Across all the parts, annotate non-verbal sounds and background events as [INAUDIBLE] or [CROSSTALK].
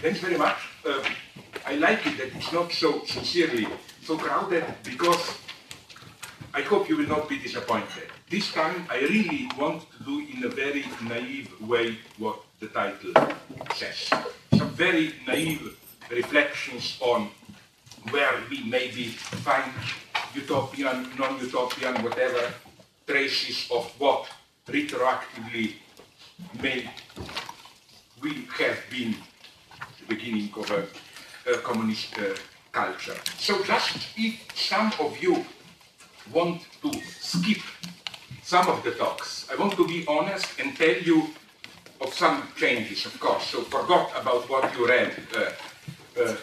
Thanks very much. Uh, I like it that it's not so sincerely so crowded because I hope you will not be disappointed. This time I really want to do in a very naive way what the title says. Some very naive reflections on where we maybe find utopian, non-utopian, whatever traces of what retroactively may we have been beginning of a, a communist uh, culture. So just if some of you want to skip some of the talks, I want to be honest and tell you of some changes, of course. So forgot about what you read uh, uh,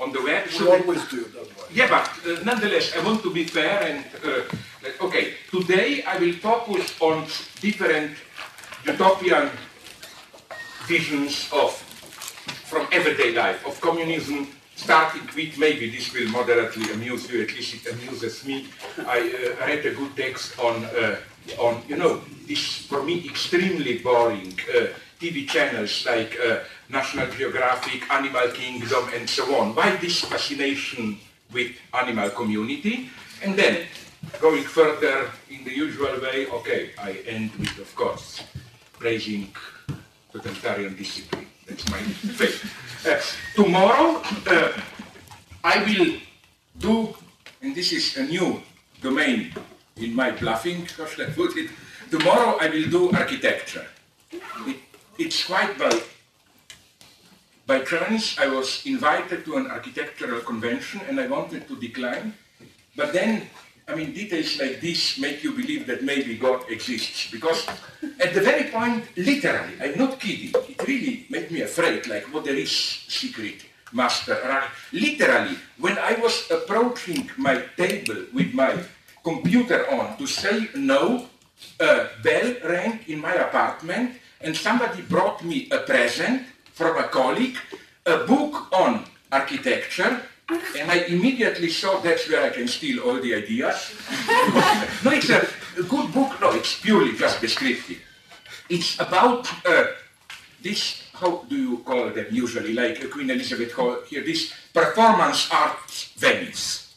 on the web. We always do, don't? Yeah, but uh, nonetheless, I want to be fair and, uh, okay, today I will focus on different utopian visions of, from everyday life, of communism, starting with, maybe this will moderately amuse you, at least it amuses me. I uh, read a good text on, uh, on, you know, this, for me, extremely boring uh, TV channels like uh, National Geographic, Animal Kingdom, and so on. Why this fascination with animal community? And then, going further in the usual way, okay, I end with, of course, praising totalitarian discipline. That's my faith. Uh, tomorrow, uh, I will do, and this is a new domain in my bluffing, [LAUGHS] how should I put it? Tomorrow I will do architecture. It, it's quite by, by chance I was invited to an architectural convention and I wanted to decline, but then I mean, details like this make you believe that maybe God exists. Because at the very point, literally, I'm not kidding, it really made me afraid, like what there is secret master. right? Literally, when I was approaching my table with my computer on to say no, a bell rang in my apartment and somebody brought me a present from a colleague, a book on architecture, and I immediately saw that's where I can steal all the ideas. [LAUGHS] no, it's a, a, good book. No, it's purely just descriptive. It's about uh, this, how do you call them usually, like Queen Elizabeth Hall here, this performance art venues.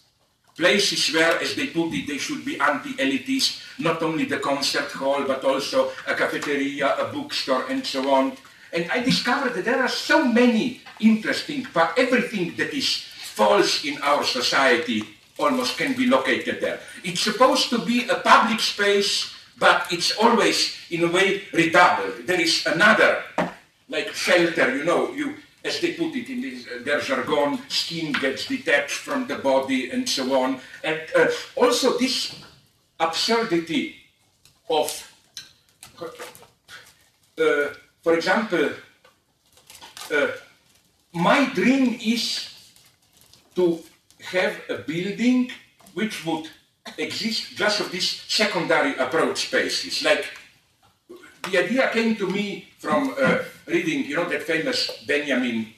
Places where, as they put it, they should be anti-elitist, not only the concert hall, but also a cafeteria, a bookstore, and so on. And I discovered that there are so many interesting, everything that is false in our society almost can be located there. It's supposed to be a public space, but it's always, in a way, redoubled. There is another, like shelter, you know, you, as they put it in this, uh, their jargon, skin gets detached from the body and so on. And uh, also this absurdity of, uh, for example, uh, my dream is to have a building which would exist just of these secondary approach spaces. Like the idea came to me from uh, reading, you know, that famous Benjamin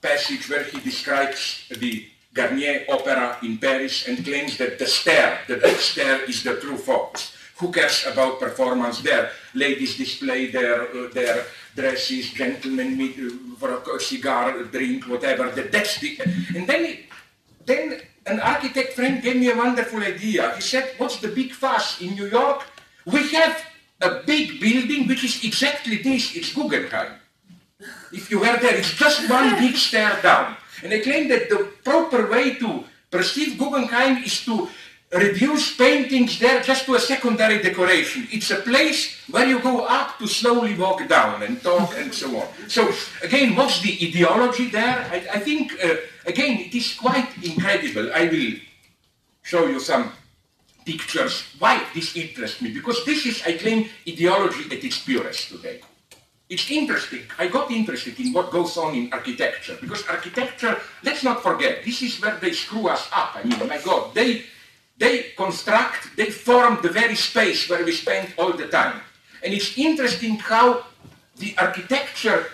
passage where he describes the Garnier opera in Paris and claims that the stair, the big stair, is the true focus. Who cares about performance there? Ladies display their, uh, their dresses, gentlemen meet for a cigar, drink, whatever. That, that's the, and then, then an architect friend gave me a wonderful idea. He said, what's the big fuss in New York? We have a big building which is exactly this, it's Guggenheim. If you were there, it's just one big stair down. And I claim that the proper way to perceive Guggenheim is to reduce paintings there just to a secondary decoration. It's a place where you go up to slowly walk down and talk and so on. So again, what's the ideology there? I, I think, uh, again, it is quite incredible. I will show you some pictures. Why this interests me? Because this is, I claim, ideology at its purest today. It's interesting. I got interested in what goes on in architecture because architecture, let's not forget, this is where they screw us up. I mean, my God, they they construct, they form the very space where we spend all the time. And it's interesting how the architecture,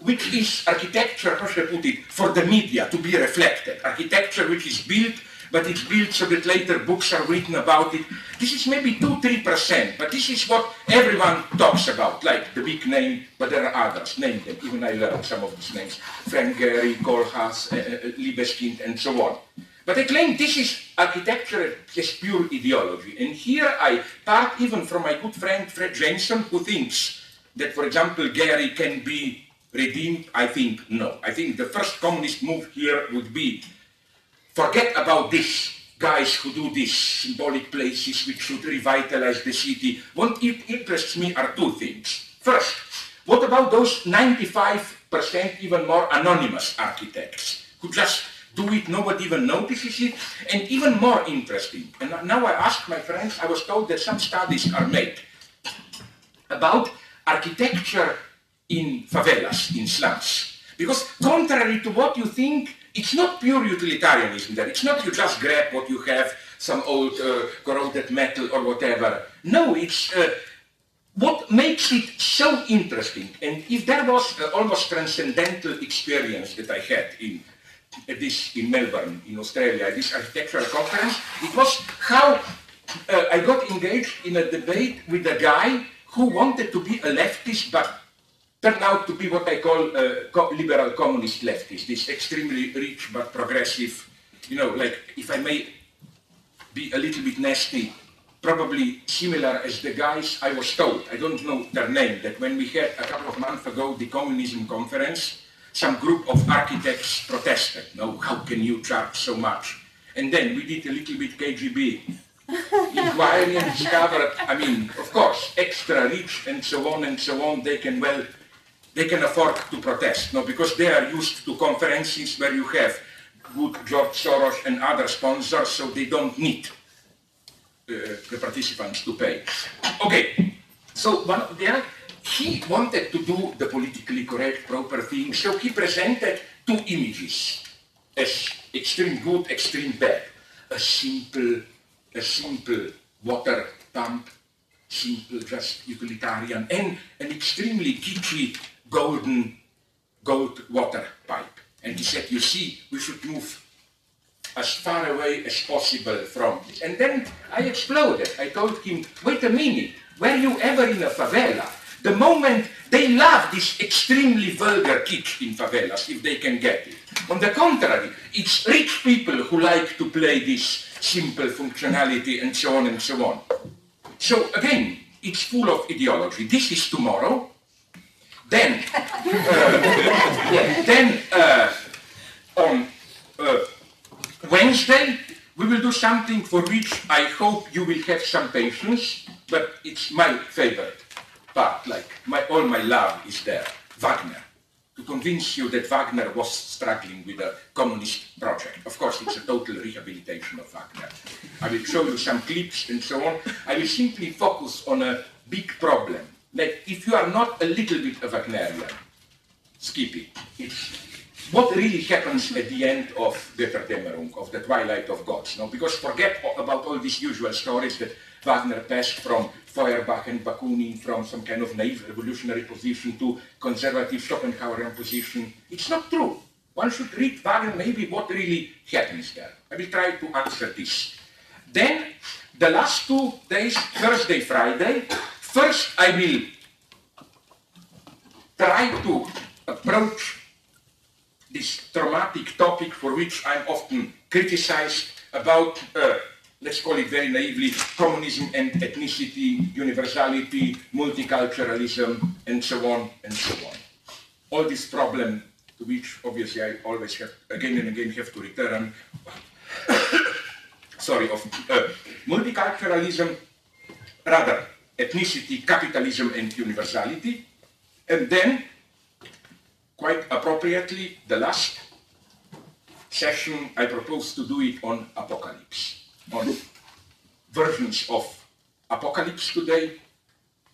which is architecture, how should I put it, for the media to be reflected, architecture which is built but it's built so that later books are written about it. This is maybe 2 3%, but this is what everyone talks about, like the big name, but there are others, name them. Even I learned some of these names Frank Gehry, Koolhaas, uh, uh, Libeskind, and so on. But I claim this is architecture as pure ideology. And here I part even from my good friend Fred Jameson, who thinks that, for example, Gehry can be redeemed. I think no. I think the first communist move here would be forget about this guys who do these symbolic places which should revitalize the city. What interests me are two things. First, what about those 95% even more anonymous architects who just do it, nobody even notices it, and even more interesting. And now I ask my friends, I was told that some studies are made about architecture in favelas, in slums. Because contrary to what you think, it's not pure utilitarianism there. It's not you just grab what you have, some old uh, corroded metal or whatever. No, it's uh, what makes it so interesting. And if there was an almost transcendental experience that I had in at this in Melbourne, in Australia, this architectural conference, it was how uh, I got engaged in a debate with a guy who wanted to be a leftist, but turned out to be what I call a co liberal communist leftist, this extremely rich but progressive, you know, like, if I may be a little bit nasty, probably similar as the guys I was told, I don't know their name, that when we had a couple of months ago the communism conference, some group of architects protested. No, how can you charge so much? And then we did a little bit KGB [LAUGHS] inquiry and discovered, I mean, of course, extra rich and so on and so on, they can well, they can afford to protest, no, because they are used to conferences where you have good George Soros and other sponsors, so they don't need uh, the participants to pay. Okay, so one, there, he wanted to do the politically correct, proper thing, so he presented two images as extreme good, extreme bad. A simple, a simple water pump, simple, just utilitarian, and an extremely kitschy golden gold water pipe. And he said, you see, we should move as far away as possible from this. And then I exploded. I told him, wait a minute, were you ever in a favela? The moment they love this extremely vulgar kitsch in favelas, if they can get it. On the contrary, it's rich people who like to play this simple functionality and so on and so on. So again, it's full of ideology. This is tomorrow. Then, [LAUGHS] uh, then uh, on uh, Wednesday, we will do something for which I hope you will have some patience, but it's my favorite part, like my, all my love is there, Wagner, to convince you that Wagner was struggling with a communist project. Of course, it's a total rehabilitation of Wagner. I will show you some clips and so on. I will simply focus on a big problem. Like, if you are not a little bit a Wagnerian, skip it. It's what really happens at the end of Götterdämmerung, of the Twilight of Gods. No? Because forget about all these usual stories that Wagner passed from Feuerbach and Bakunin from some kind of naive revolutionary position to conservative Schopenhauerian position. It's not true. One should read Wagner maybe what really happens there. I will try to answer this. Then, the last two days, Thursday, Friday, first I will try to approach this traumatic topic for which I'm often criticized about uh, let's call it very naively, communism and ethnicity, universality, multiculturalism, and so on and so on. All this problem to which obviously I always have, again and again have to return, [COUGHS] sorry, of uh, multiculturalism, rather ethnicity, capitalism, and universality, and then, quite appropriately, the last session I propose to do it on apocalypse on versions of apocalypse today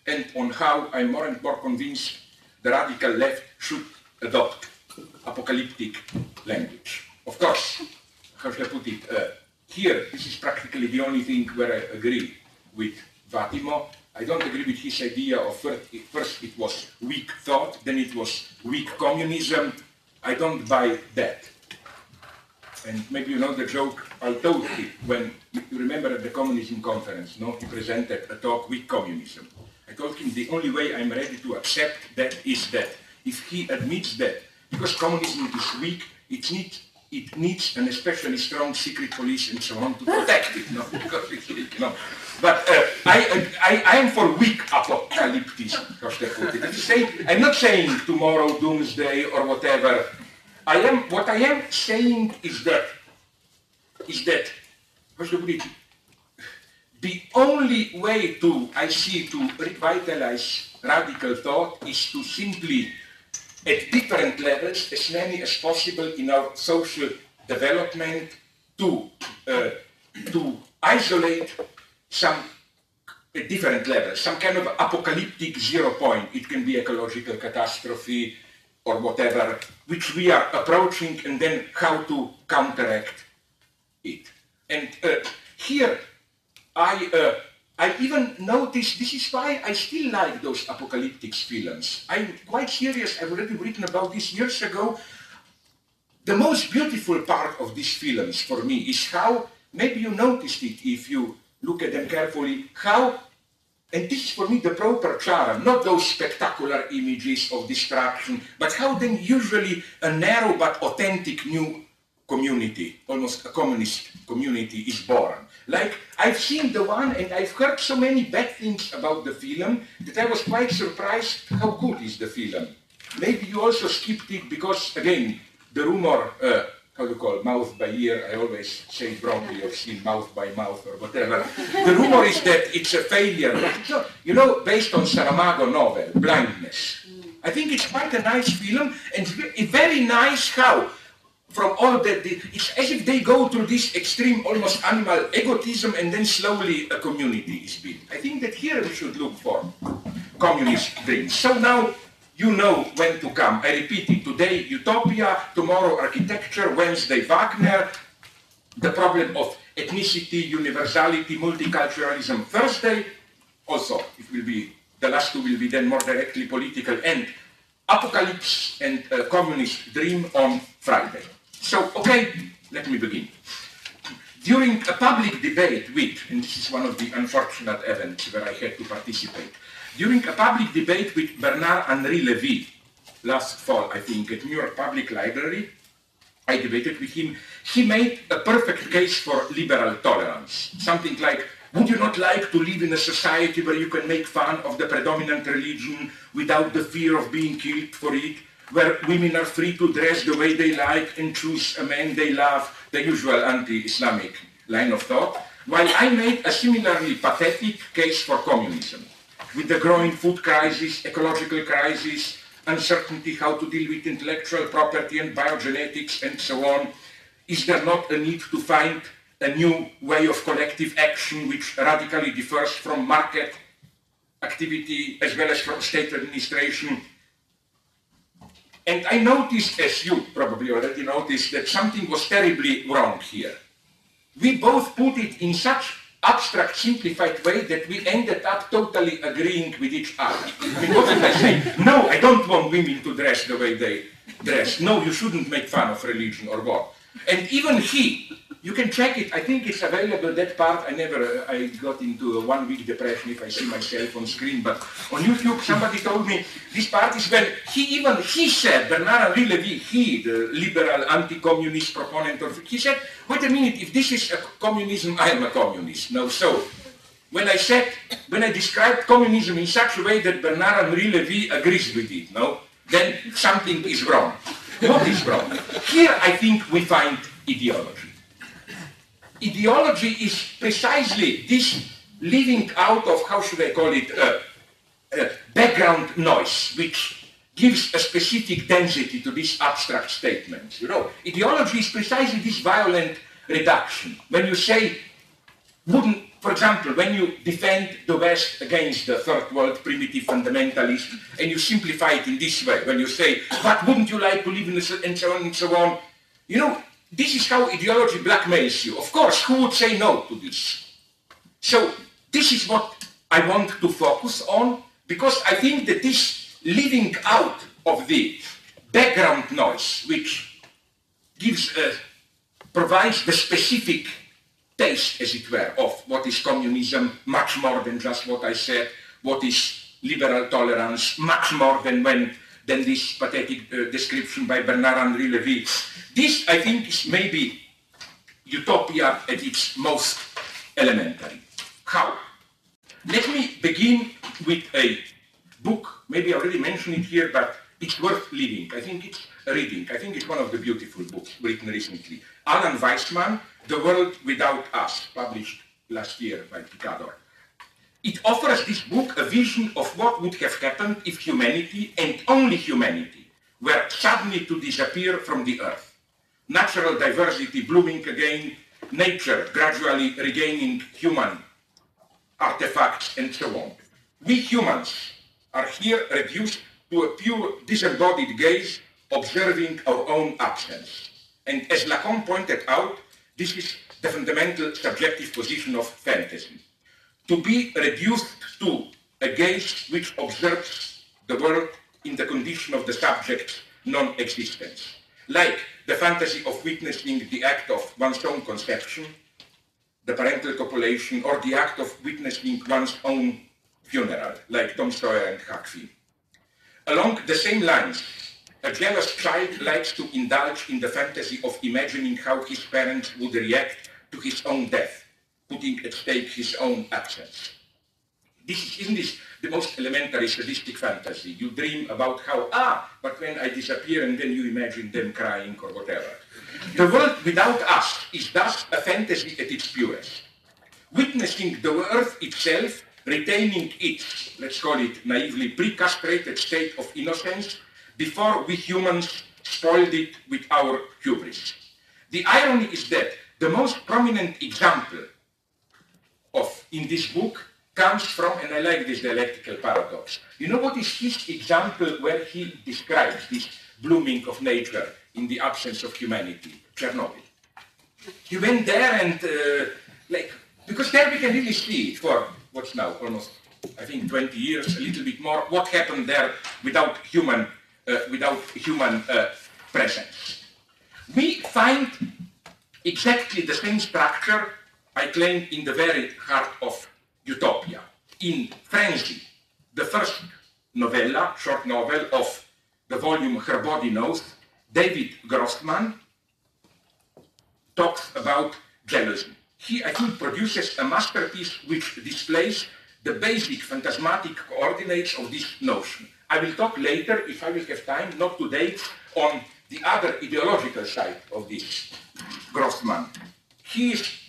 and on how I'm more and more convinced the radical left should adopt apocalyptic language. Of course, how should I put it? Uh, here, this is practically the only thing where I agree with Vattimo. I don't agree with his idea of first it was weak thought, then it was weak communism. I don't buy that. And maybe you know the joke I told him when you remember at the communism conference, no, he presented a talk with communism. I told him the only way I'm ready to accept that is that if he admits that because communism is weak, it needs it needs an especially strong secret police and so on to protect it, no? [LAUGHS] because it's weak, no? But uh, I, I, I am for weak apocalypticism, because they put it. I'm not saying tomorrow doomsday or whatever. I am, what I am saying is that, is that, how should I put it, the only way to, I see, to revitalize radical thought is to simply at different levels, as many as possible in our social development, to, uh, to isolate some at different levels, some kind of apocalyptic zero point. It can be ecological catastrophe or whatever, which we are approaching, and then how to counteract it. And uh, here, I uh, I even noticed, this is why I still like those apocalyptic films. I'm quite serious, I've already written about this years ago. The most beautiful part of these films for me is how, maybe you noticed it if you look at them carefully, how, and this is for me the proper charm, not those spectacular images of destruction, but how then usually a narrow but authentic new community, almost a communist community is born. Like, I've seen the one and I've heard so many bad things about the film that I was quite surprised how good is the film. Maybe you also skipped it because, again, the rumor, uh, how do you call mouth by ear, I always say it wrongly, you've seen mouth by mouth or whatever. the rumor is that it's a failure. you know, based on Saramago novel, Blindness. I think it's quite a nice film and very nice how from all that, it's as if they go through this extreme, almost animal egotism, and then slowly a community is built. I think that here we should look for communist dreams. So now you know when to come. I repeat it, today utopia, tomorrow architecture, Wednesday Wagner, the problem of ethnicity, universality, multiculturalism, Thursday, also it will be, the last two will be then more directly political, and apocalypse and uh, communist dream on Friday. So, okay, let me begin. During a public debate with, and this is one of the unfortunate events where I had to participate, during a public debate with Bernard-Henri Lévy last fall, I think, at New York Public Library, I debated with him. He made a perfect case for liberal tolerance. Something like, would you not like to live in a society where you can make fun of the predominant religion without the fear of being killed for it? where women are free to dress the way they like and choose a man they love, the usual anti-Islamic line of thought, while I made a similarly pathetic case for communism, with the growing food crisis, ecological crisis, uncertainty how to deal with intellectual property and biogenetics and so on, is there not a need to find a new way of collective action which radically differs from market activity as well as from state administration and I noticed, as you probably already noticed, that something was terribly wrong here. We both put it in such abstract, simplified way that we ended up totally agreeing with each other. I mean, what did I say? No, I don't want women to dress the way they dress. No, you shouldn't make fun of religion or what. And even he, you can check it. I think it's available, that part. I never, uh, I got into a one week depression if I see myself on screen. But on YouTube, somebody told me this part is when he even, he said, Bernard-Henri Lévy, he, the liberal anti-communist proponent of, he said, wait a minute, if this is a communism, I am a communist. No, so when I said, when I described communism in such a way that Bernard-Henri Lévy agrees with it, no, then something is wrong. What is wrong? Here I think we find ideology ideology is precisely this leaving out of, how should I call it, uh, uh, background noise, which gives a specific density to these abstract statements. You know, ideology is precisely this violent reduction. When you say, wouldn't, for example, when you defend the West against the third world primitive fundamentalists, and you simplify it in this way, when you say, but wouldn't you like to live in a, and so on and so on, you know, this is how ideology blackmails you. Of course, who would say no to this? So this is what I want to focus on because I think that this leaving out of the background noise, which gives a provides the specific taste, as it were, of what is communism, much more than just what I said, what is liberal tolerance, much more than when than this pathetic uh, description by Bernard-Henri Lévy. This, I think, is maybe utopia at its most elementary. How? Let me begin with a book, maybe I already mentioned it here, but it's worth reading. I think it's reading. I think it's one of the beautiful books written recently. Alan Weisman, The World Without Us, published last year by Picador. It offers this book a vision of what would have happened if humanity, and only humanity, were suddenly to disappear from the earth. Natural diversity blooming again, nature gradually regaining human artifacts, and so on. We humans are here reduced to a pure disembodied gaze observing our own absence. And as Lacan pointed out, this is the fundamental subjective position of fantasy to be reduced to a gaze which observes the world in the condition of the subject's non-existence, like the fantasy of witnessing the act of one's own conception, the parental copulation, or the act of witnessing one's own funeral, like Tom Sawyer and Huck Finn. Along the same lines, a jealous child likes to indulge in the fantasy of imagining how his parents would react to his own death putting at stake his own absence. This isn't this the most elementary sadistic fantasy? You dream about how, ah, but when I disappear and then you imagine them crying or whatever. The world without us is thus a fantasy at its purest. Witnessing the earth itself, retaining its, let's call it naively, pre-castrated state of innocence before we humans spoiled it with our hubris. The irony is that the most prominent example of in this book comes from, and I like this dialectical paradox. You know what is his example where he describes this blooming of nature in the absence of humanity? Chernobyl. He went there and, uh, like, because there we can really see for what's now almost, I think, 20 years, a little bit more, what happened there without human, uh, without human uh, presence. We find exactly the same structure I claim in the very heart of utopia, in Frenzy, the first novella, short novel of the volume Her Body Knows, David Grossman talks about jealousy. He, I think, produces a masterpiece which displays the basic phantasmatic coordinates of this notion. I will talk later, if I will have time, not today, on the other ideological side of this Grossman. He is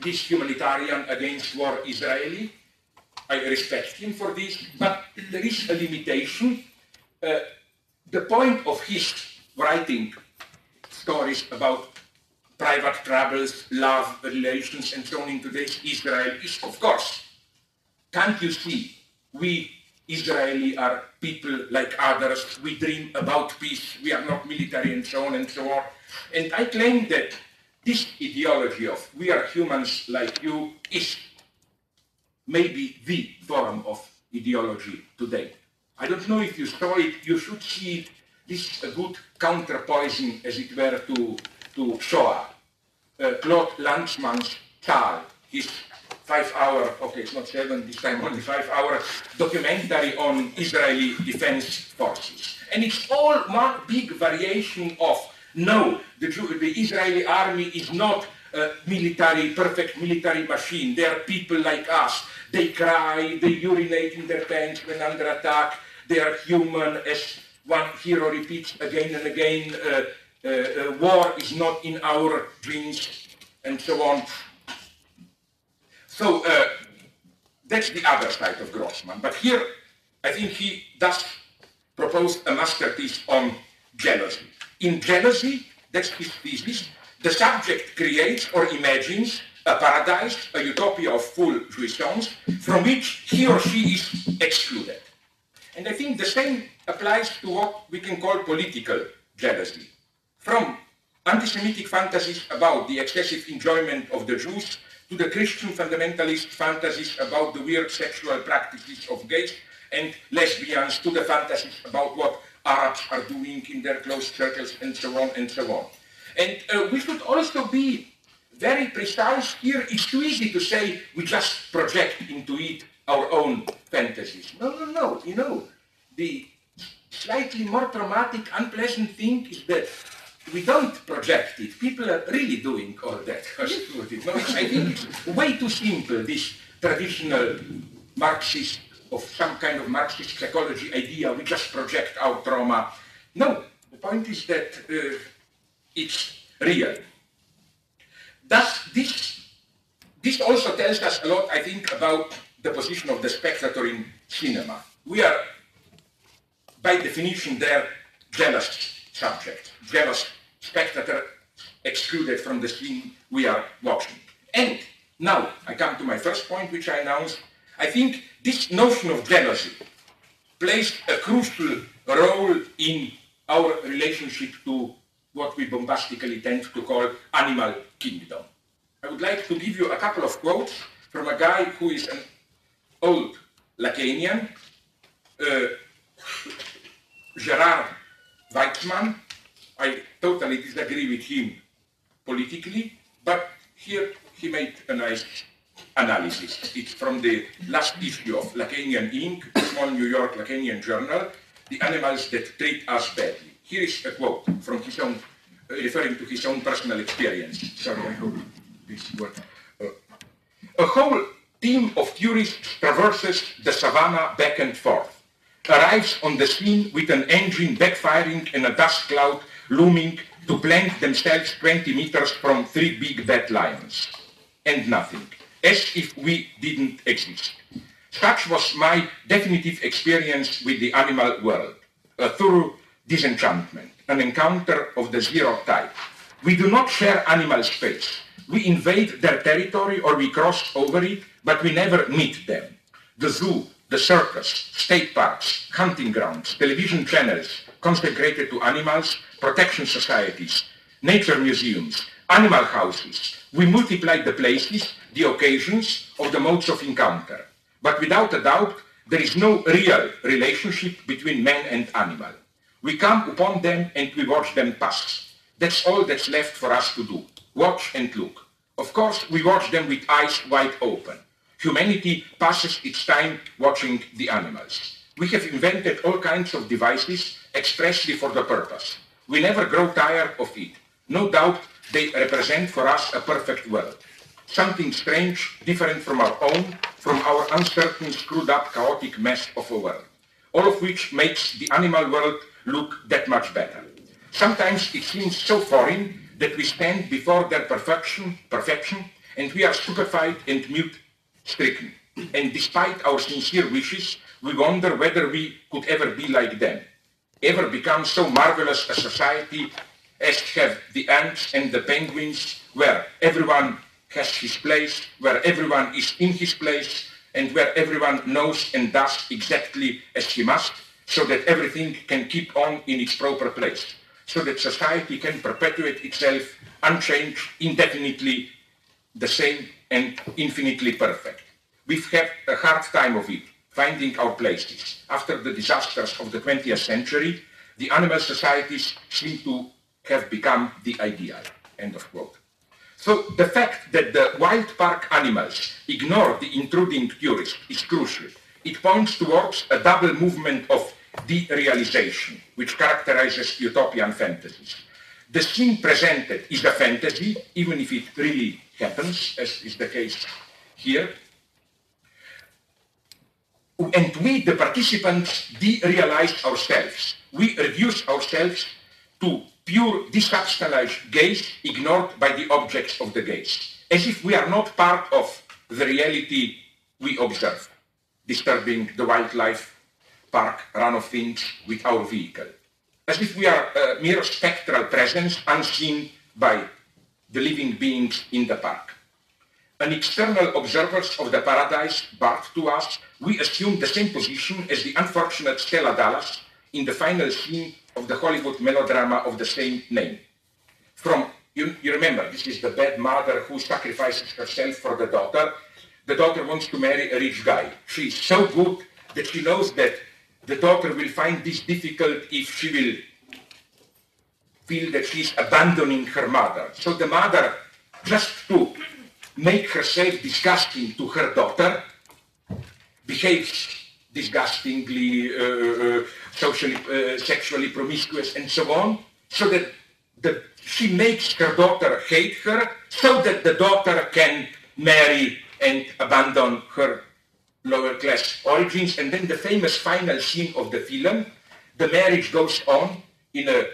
this humanitarian against war Israeli. I respect him for this, but there is a limitation. Uh, the point of his writing stories about private troubles, love, relations, and so on in today's Israel is, of course, can't you see, we Israeli are people like others, we dream about peace, we are not military and so on and so on. And I claim that this ideology of we are humans like you is maybe the form of ideology today. I don't know if you saw it, you should see it. This is a good counterpoison, as it were, to, to Shoah. Uh, Claude Lanzmann's Tzahal, his five-hour, okay, it's not seven, this time only five-hour documentary on Israeli defense forces. And it's all one big variation of no, the, the Israeli army is not a military, perfect military machine. They are people like us. They cry, they urinate in their pants when under attack. They are human, as one hero repeats again and again. Uh, uh, uh, war is not in our dreams, and so on. So uh, that's the other side of Grossman. But here, I think he does propose a masterpiece on jealousy. In jealousy, that's his thesis, the subject creates or imagines a paradise, a utopia of full jouissance, from which he or she is excluded. And I think the same applies to what we can call political jealousy. From anti-Semitic fantasies about the excessive enjoyment of the Jews to the Christian fundamentalist fantasies about the weird sexual practices of gays and lesbians to the fantasies about what Arabs are doing in their closed circles and so on and so on. And uh, we should also be very precise here. It's too easy to say we just project into it our own fantasies. No, no, no. You know, the slightly more traumatic, unpleasant thing is that we don't project it. People are really doing all that. [LAUGHS] I think it's way too simple, this traditional Marxist, of some kind of Marxist psychology idea, we just project our trauma. No, the point is that uh, it's real. Thus, this, this also tells us a lot, I think, about the position of the spectator in cinema. We are, by definition, their jealous subject, jealous spectator excluded from the scene we are watching. And now I come to my first point, which I announced. I think this notion of jealousy plays a crucial role in our relationship to what we bombastically tend to call animal kingdom. I would like to give you a couple of quotes from a guy who is an old Lacanian, uh, Gerard Wajcman. I totally disagree with him politically, but here he made a nice analysis. It's from the last issue of Lacanian Ink., a small New York Lacanian journal, The Animals That Treat Us Badly. Here is a quote from his own, uh, referring to his own personal experience. Sorry, I hope this works. Uh, a whole team of tourists traverses the savannah back and forth, arrives on the scene with an engine backfiring and a dust cloud looming to plant themselves 20 meters from three big bad lions. And nothing, as if we didn't exist. Such was my definitive experience with the animal world, a thorough disenchantment, an encounter of the zero type. We do not share animal space. We invade their territory or we cross over it, but we never meet them. The zoo, the circus, state parks, hunting grounds, television channels consecrated to animals, protection societies, nature museums, animal houses. We multiply the places, the occasions of the modes of encounter. But without a doubt, there is no real relationship between man and animal. We come upon them and we watch them pass. That's all that's left for us to do. Watch and look. Of course, we watch them with eyes wide open. Humanity passes its time watching the animals. We have invented all kinds of devices expressly for the purpose. We never grow tired of it. No doubt they represent for us a perfect world. Something strange, different from our own, from our uncertain, screwed up, chaotic mess of a world. All of which makes the animal world look that much better. Sometimes it seems so foreign that we stand before their perfection, perfection, and we are stupefied and mute stricken. And despite our sincere wishes, we wonder whether we could ever be like them, ever become so marvelous a society as have the ants and the penguins, where everyone has his place, where everyone is in his place, and where everyone knows and does exactly as he must, so that everything can keep on in its proper place, so that society can perpetuate itself unchanged, indefinitely the same and infinitely perfect. We've had a hard time of it, finding our places. After the disasters of the 20th century, the animal societies seem to have become the ideal. End of quote. So the fact that the wild park animals ignore the intruding tourist is crucial. It points towards a double movement of derealization, which characterizes utopian fantasies. The scene presented is a fantasy, even if it really happens, as is the case here. And we, the participants, derealize ourselves. We reduce ourselves to pure desubstantialized gaze ignored by the objects of the gaze, as if we are not part of the reality we observe, disturbing the wildlife park run of things with our vehicle, as if we are a mere spectral presence unseen by the living beings in the park. An external observers of the paradise brought to us, we assume the same position as the unfortunate Stella Dallas in the final scene of the Hollywood melodrama of the same name. From, you, you remember, this is the bad mother who sacrifices herself for the daughter. The daughter wants to marry a rich guy. She is so good that she knows that the daughter will find this difficult if she will feel that she's abandoning her mother. So the mother, just to make herself disgusting to her daughter, behaves disgustingly, uh, uh, socially, uh, sexually promiscuous, and so on, so that the, she makes her daughter hate her, so that the daughter can marry and abandon her lower class origins. And then the famous final scene of the film, the marriage goes on in a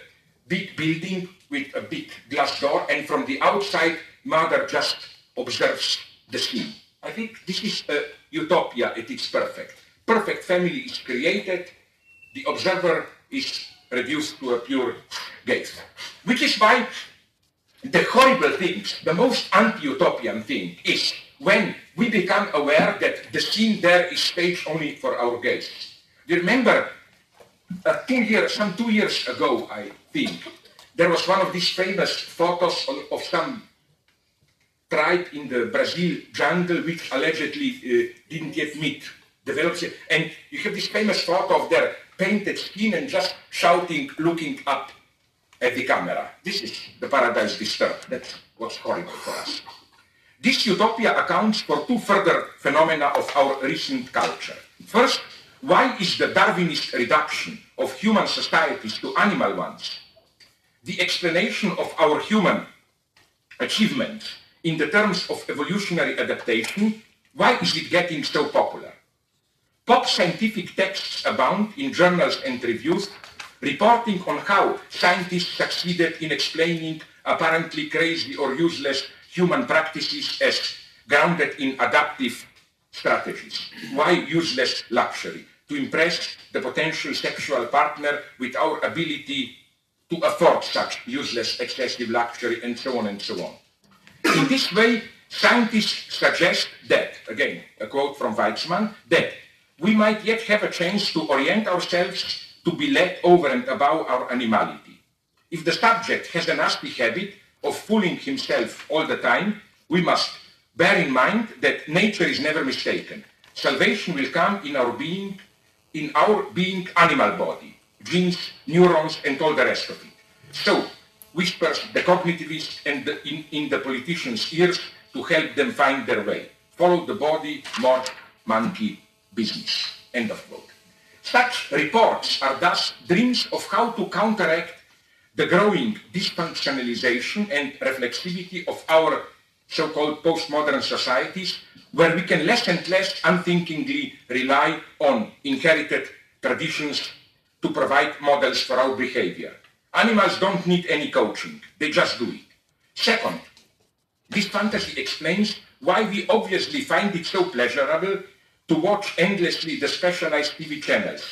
big building with a big glass door, and from the outside, mother just observes the scene. I think this is a utopia its perfect. Perfect family is created, the observer is reduced to a pure gaze. Which is why the horrible thing, the most anti-utopian thing is when we become aware that the scene there is staged only for our gaze. Do you remember uh, two years, some two years ago, I think, there was one of these famous photos of, of some tribe in the Brazil jungle which allegedly uh, didn't yet meet developed. And you have this famous photo of their painted skin and just shouting, looking up at the camera. This is the paradise disturbed. That was horrible for us. This utopia accounts for two further phenomena of our recent culture. First, why is the Darwinist reduction of human societies to animal ones the explanation of our human achievements in the terms of evolutionary adaptation, why is it getting so popular? Pop scientific texts abound in journals and reviews reporting on how scientists succeeded in explaining apparently crazy or useless human practices as grounded in adaptive strategies. Why useless luxury? To impress the potential sexual partner with our ability to afford such useless excessive luxury and so on and so on. In this way, scientists suggest that, again, a quote from Wajcman, that we might yet have a chance to orient ourselves to be led over and above our animality. If the subject has a nasty habit of fooling himself all the time, we must bear in mind that nature is never mistaken. Salvation will come in our being, in our being animal body, genes, neurons, and all the rest of it. So, whispers the cognitivists and the, in, in the politicians' ears to help them find their way. Follow the body, more monkey business. End of quote. Such reports are thus dreams of how to counteract the growing dysfunctionalization and reflexivity of our so-called postmodern societies, where we can less and less unthinkingly rely on inherited traditions to provide models for our behavior. Animals don't need any coaching, they just do it. Second, this fantasy explains why we obviously find it so pleasurable to watch endlessly the specialized TV channels,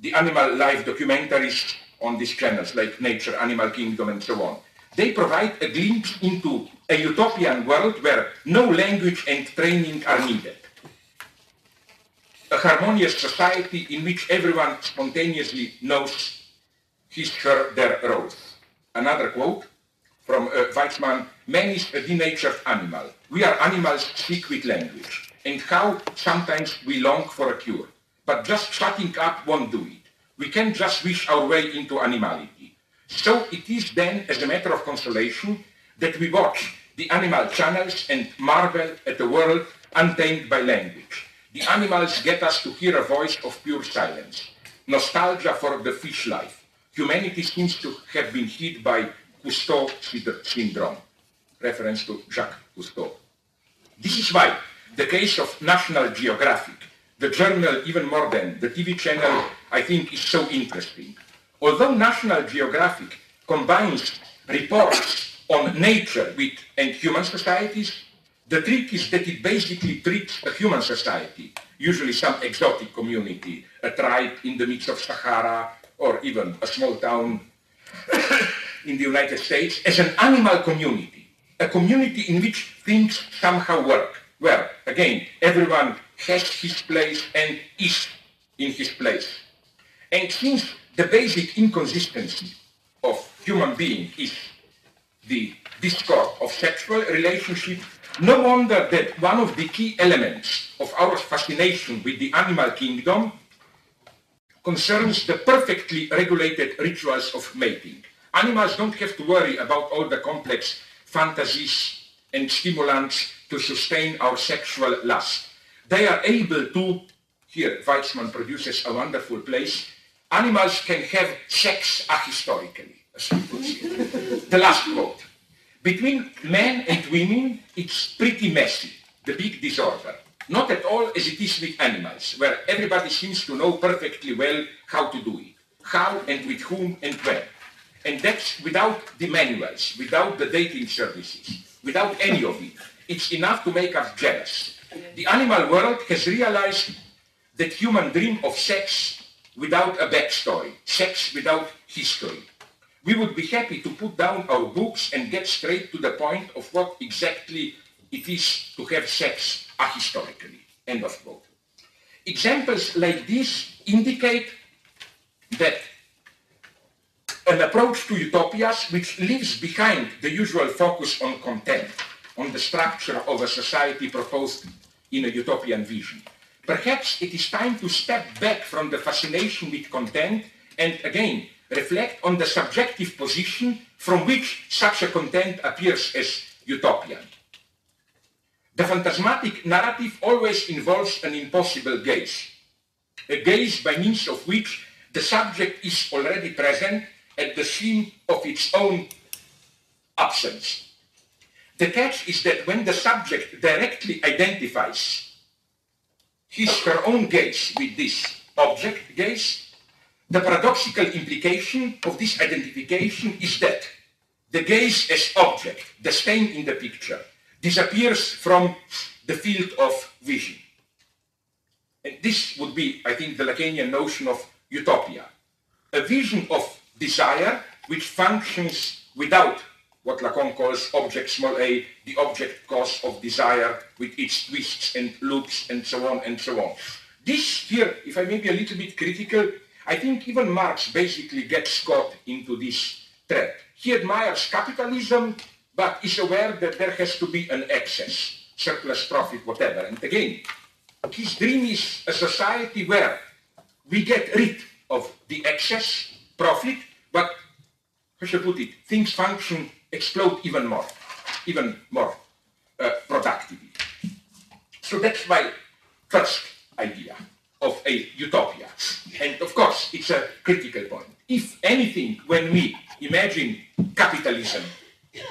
the animal life documentaries on these channels like Nature, Animal Kingdom and so on. They provide a glimpse into a utopian world where no language and training are needed a harmonious society in which everyone spontaneously knows his, her, their roles. Another quote from uh, Wajcman, man is a denatured animal. We are animals sick with language. And how sometimes we long for a cure. But just shutting up won't do it. We can't just wish our way into animality. So it is then, as a matter of consolation, that we watch the animal channels and marvel at a world untamed by language the animals get us to hear a voice of pure silence. Nostalgia for the fish life. Humanity seems to have been hit by Cousteau syndrome. Reference to Jacques Cousteau. This is why the case of National Geographic, the journal even more than the TV channel, I think is so interesting. Although National Geographic combines reports on nature with and human societies, the trick is that it basically treats a human society, usually some exotic community, a tribe in the midst of Sahara, or even a small town [COUGHS] in the United States, as an animal community, a community in which things somehow work, Well, again, everyone has his place and is in his place. And since the basic inconsistency of human being is the discord of sexual relationship no wonder that one of the key elements of our fascination with the animal kingdom concerns the perfectly regulated rituals of mating. Animals don't have to worry about all the complex fantasies and stimulants to sustain our sexual lust. They are able to, here Wajcman produces a wonderful place, animals can have sex ahistorically, as he puts it. the last quote. Between men and women, it's pretty messy, the big disorder. Not at all as it is with animals, where everybody seems to know perfectly well how to do it. How and with whom and when. And that's without the manuals, without the dating services, without any of it. It's enough to make us jealous. The animal world has realized that human dream of sex without a backstory, sex without history. We would be happy to put down our books and get straight to the point of what exactly it is to have sex ahistorically. End of quote. Examples like this indicate that an approach to utopias which leaves behind the usual focus on content, on the structure of a society proposed in a utopian vision. Perhaps it is time to step back from the fascination with content and again reflect on the subjective position from which such a content appears as utopian. The phantasmatic narrative always involves an impossible gaze, a gaze by means of which the subject is already present at the scene of its own absence. The catch is that when the subject directly identifies his her own gaze with this object gaze, the paradoxical implication of this identification is that the gaze as object, the stain in the picture, disappears from the field of vision. And this would be, I think, the Lacanian notion of utopia. A vision of desire which functions without what Lacan calls object small a, the object cause of desire with its twists and loops and so on and so on. This here, if I may be a little bit critical, I think even Marx basically gets caught into this trap. He admires capitalism but is aware that there has to be an excess, surplus profit, whatever. And again, his dream is a society where we get rid of the excess profit, but how should I put it, things function, explode even more, even more uh, productively. So that's my first idea of a utopia. And of course, it's a critical point. If anything, when we imagine capitalism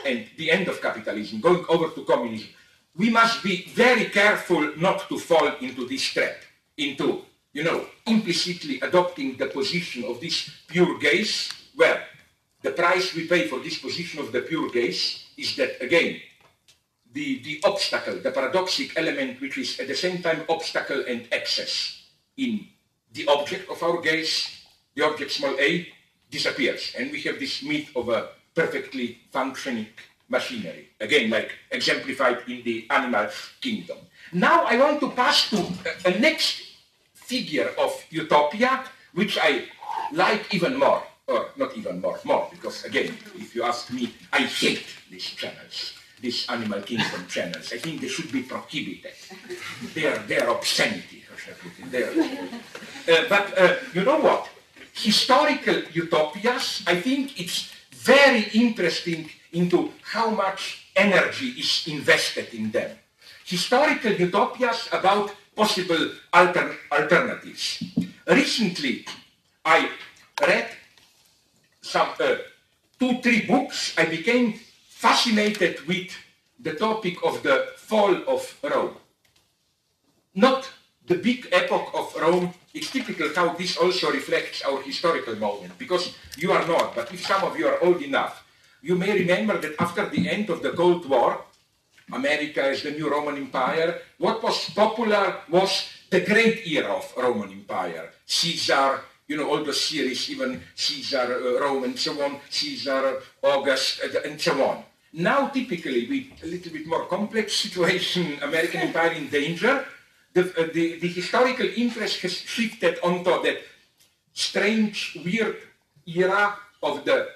and the end of capitalism, going over to communism, we must be very careful not to fall into this trap, into, you know, implicitly adopting the position of this pure gaze, where the price we pay for this position of the pure gaze is that, again, the, the obstacle, the paradoxic element which is at the same time obstacle and excess in the object of our gaze, the object small a, disappears. And we have this myth of a perfectly functioning machinery. Again, like exemplified in the animal kingdom. Now I want to pass to a, a next figure of utopia, which I like even more, or not even more, more, because again, if you ask me, I hate these channels, these animal kingdom channels. I think they should be prohibited. They are, they are obscenity, uh, but uh, you know what? Historical utopias, I think it's very interesting into how much energy is invested in them. Historical utopias about possible alter alternatives. Recently, I read some two, three books. I became fascinated with the topic of the fall of Rome. Not the big epoch of Rome, it's typical how this also reflects our historical moment, because you are not, but if some of you are old enough, you may remember that after the end of the Cold War, America as the new Roman Empire, what was popular was the great era of Roman Empire. Caesar, you know, all the series, even Caesar, uh, Rome and so on, Caesar, August, uh, and so on. Now, typically, with a little bit more complex [LAUGHS] situation, American Empire in danger, the, uh, the, the, historical interest has shifted onto that strange, weird era of the,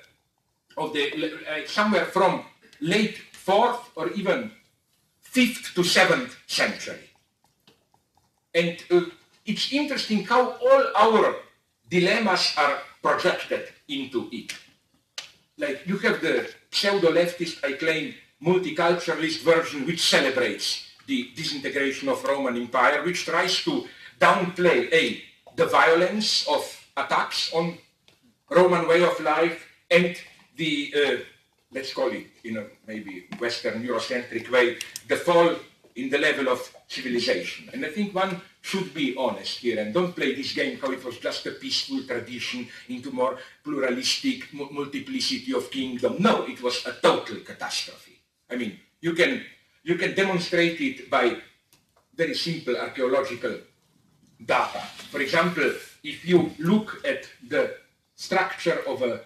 of the uh, somewhere from late fourth or even fifth to seventh century. And uh, it's interesting how all our dilemmas are projected into it. Like you have the pseudo-leftist, I claim, multiculturalist version which celebrates the disintegration of Roman Empire, which tries to downplay a the violence of attacks on Roman way of life and the uh, let's call it in a maybe Western Eurocentric way, the fall in the level of civilization. And I think one should be honest here and don't play this game how it was just a peaceful tradition into more pluralistic multiplicity of kingdom. No, it was a total catastrophe. I mean, you can, you can demonstrate it by very simple archaeological data. For example, if you look at the structure of a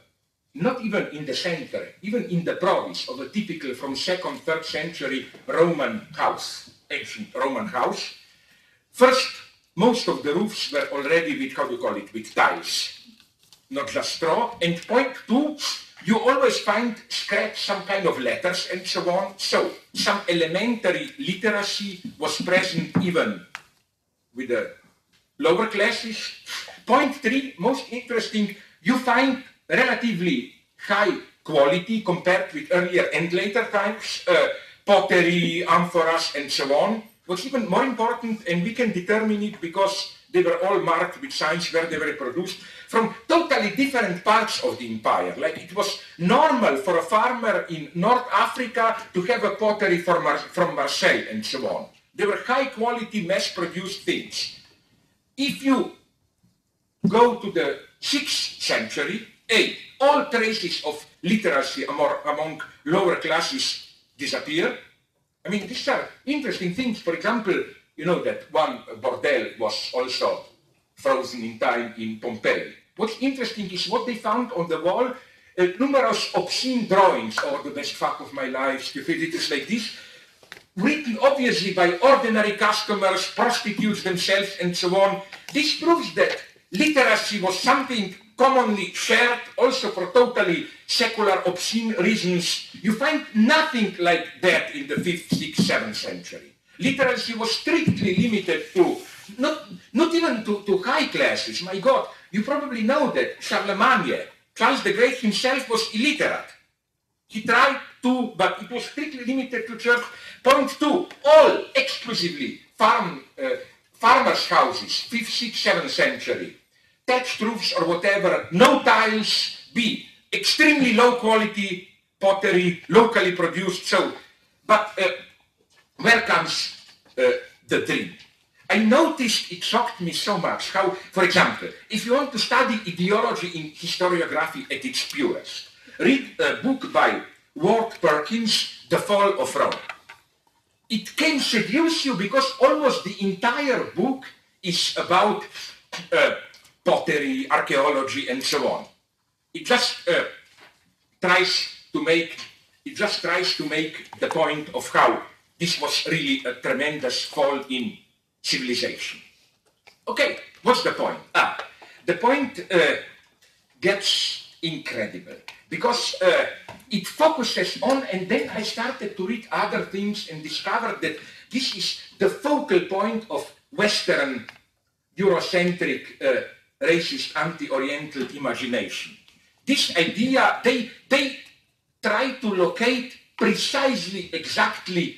not even in the center, even in the province of a typical from second, third century Roman house, ancient Roman house. First, most of the roofs were already with, how do you call it, with tiles, not just straw. And point two, you always find scratch some kind of letters and so on. So some elementary literacy was present even with the lower classes. Point three, most interesting, you find relatively high quality compared with earlier and later times, uh, pottery, amphoras, and so on. What's even more important, and we can determine it because they were all marked with signs where they were produced from totally different parts of the empire. Like it was normal for a farmer in North Africa to have a pottery from, Mar from Marseille and so on. They were high quality mass produced things. If you go to the 6th century, A, all traces of literacy among, lower classes disappear. I mean, these are interesting things. For example, you know that one bordel was also frozen in time in Pompeii. What's interesting is what they found on the wall, uh, numerous obscene drawings, or the best fuck of my life, stupidities like this, written obviously by ordinary customers, prostitutes themselves, and so on. This proves that literacy was something commonly shared also for totally secular, obscene reasons. You find nothing like that in the 5th, 6th, 7th century. Literacy was strictly limited to, not, not even to, to high classes. My God, you probably know that Charlemagne, Charles the Great himself was illiterate. He tried to, but it was strictly limited to church. Point two, all exclusively farm, uh, farmers' houses, 5th, 6th, 7th century thatched roofs or whatever, no tiles, B, extremely low quality pottery, locally produced. So, but uh, where comes uh, the dream? I noticed it shocked me so much how, for example, if you want to study ideology in historiography at its purest, read a book by Ward Perkins, The Fall of Rome. It can seduce you because almost the entire book is about uh, pottery, archaeology, and so on. It just uh, tries to make it just tries to make the point of how this was really a tremendous fall in civilization. Okay, what's the point? Ah, the point uh, gets incredible because uh, it focuses on, and then I started to read other things and discovered that this is the focal point of Western Eurocentric uh, racist anti-Oriental imagination. This idea, they, they try to locate precisely, exactly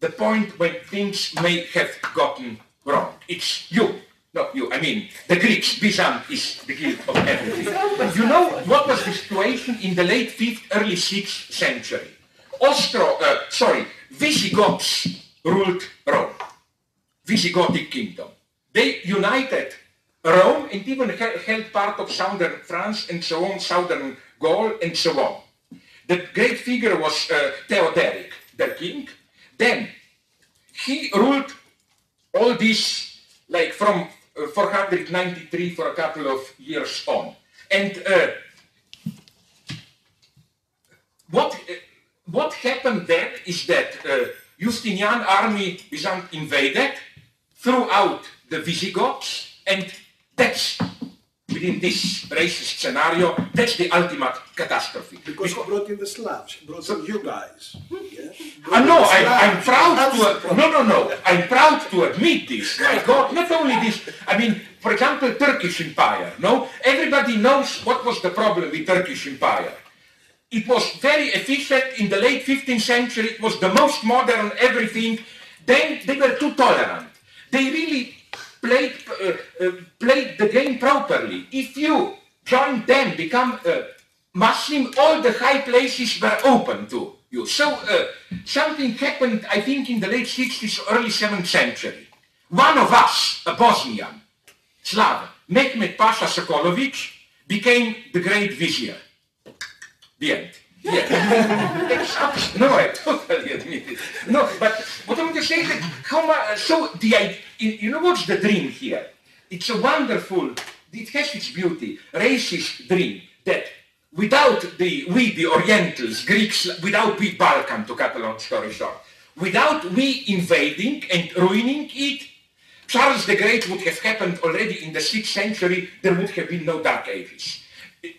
the point when things may have gotten wrong. It's you, not you. I mean, the Greeks, Byzantium is the guilt of everything. You know what was the situation in the late 5th, early 6th century? Ostro, uh, sorry, Visigoths ruled Rome. Visigothic kingdom. They united Rome and even held part of southern France and so on, southern Gaul and so on. The great figure was uh, Theodoric, their king. Then he ruled all this like from uh, 493 for a couple of years on. And uh, what, uh, what happened then is that uh, Justinian army Byzantium invaded, threw out the Visigoths, and that's within this racist scenario, that's the ultimate catastrophe. Because he brought in the Slavs, brought in you guys. Yeah? Uh, no, Brought in the I'm, I'm proud to, no, no, no, I'm proud to admit this. My God, not only this, I mean, for example, Turkish Empire, no? Everybody knows what was the problem with Turkish Empire. It was very efficient in the late 15th century, it was the most modern everything. Then they were too tolerant. They really played, uh, uh, played the game properly. If you join them, become uh, Muslim, all the high places were open to you. So uh, something happened, I think, in the late 60s, early 7th century. One of us, a Bosnian, Slav, Mehmet Pasha Sokolovic, became the great vizier. The end. Abs- [LAUGHS] no, I totally admit it. No, but what I'm just saying that how much, so the you know what's the dream here? It's a wonderful, it has its beauty, racist dream that without the, we the Orientals, Greeks, without we Balkan, to cut a long story short, without we invading and ruining it, Charles the Great would have happened already in the 6th century, there would have been no Dark Ages.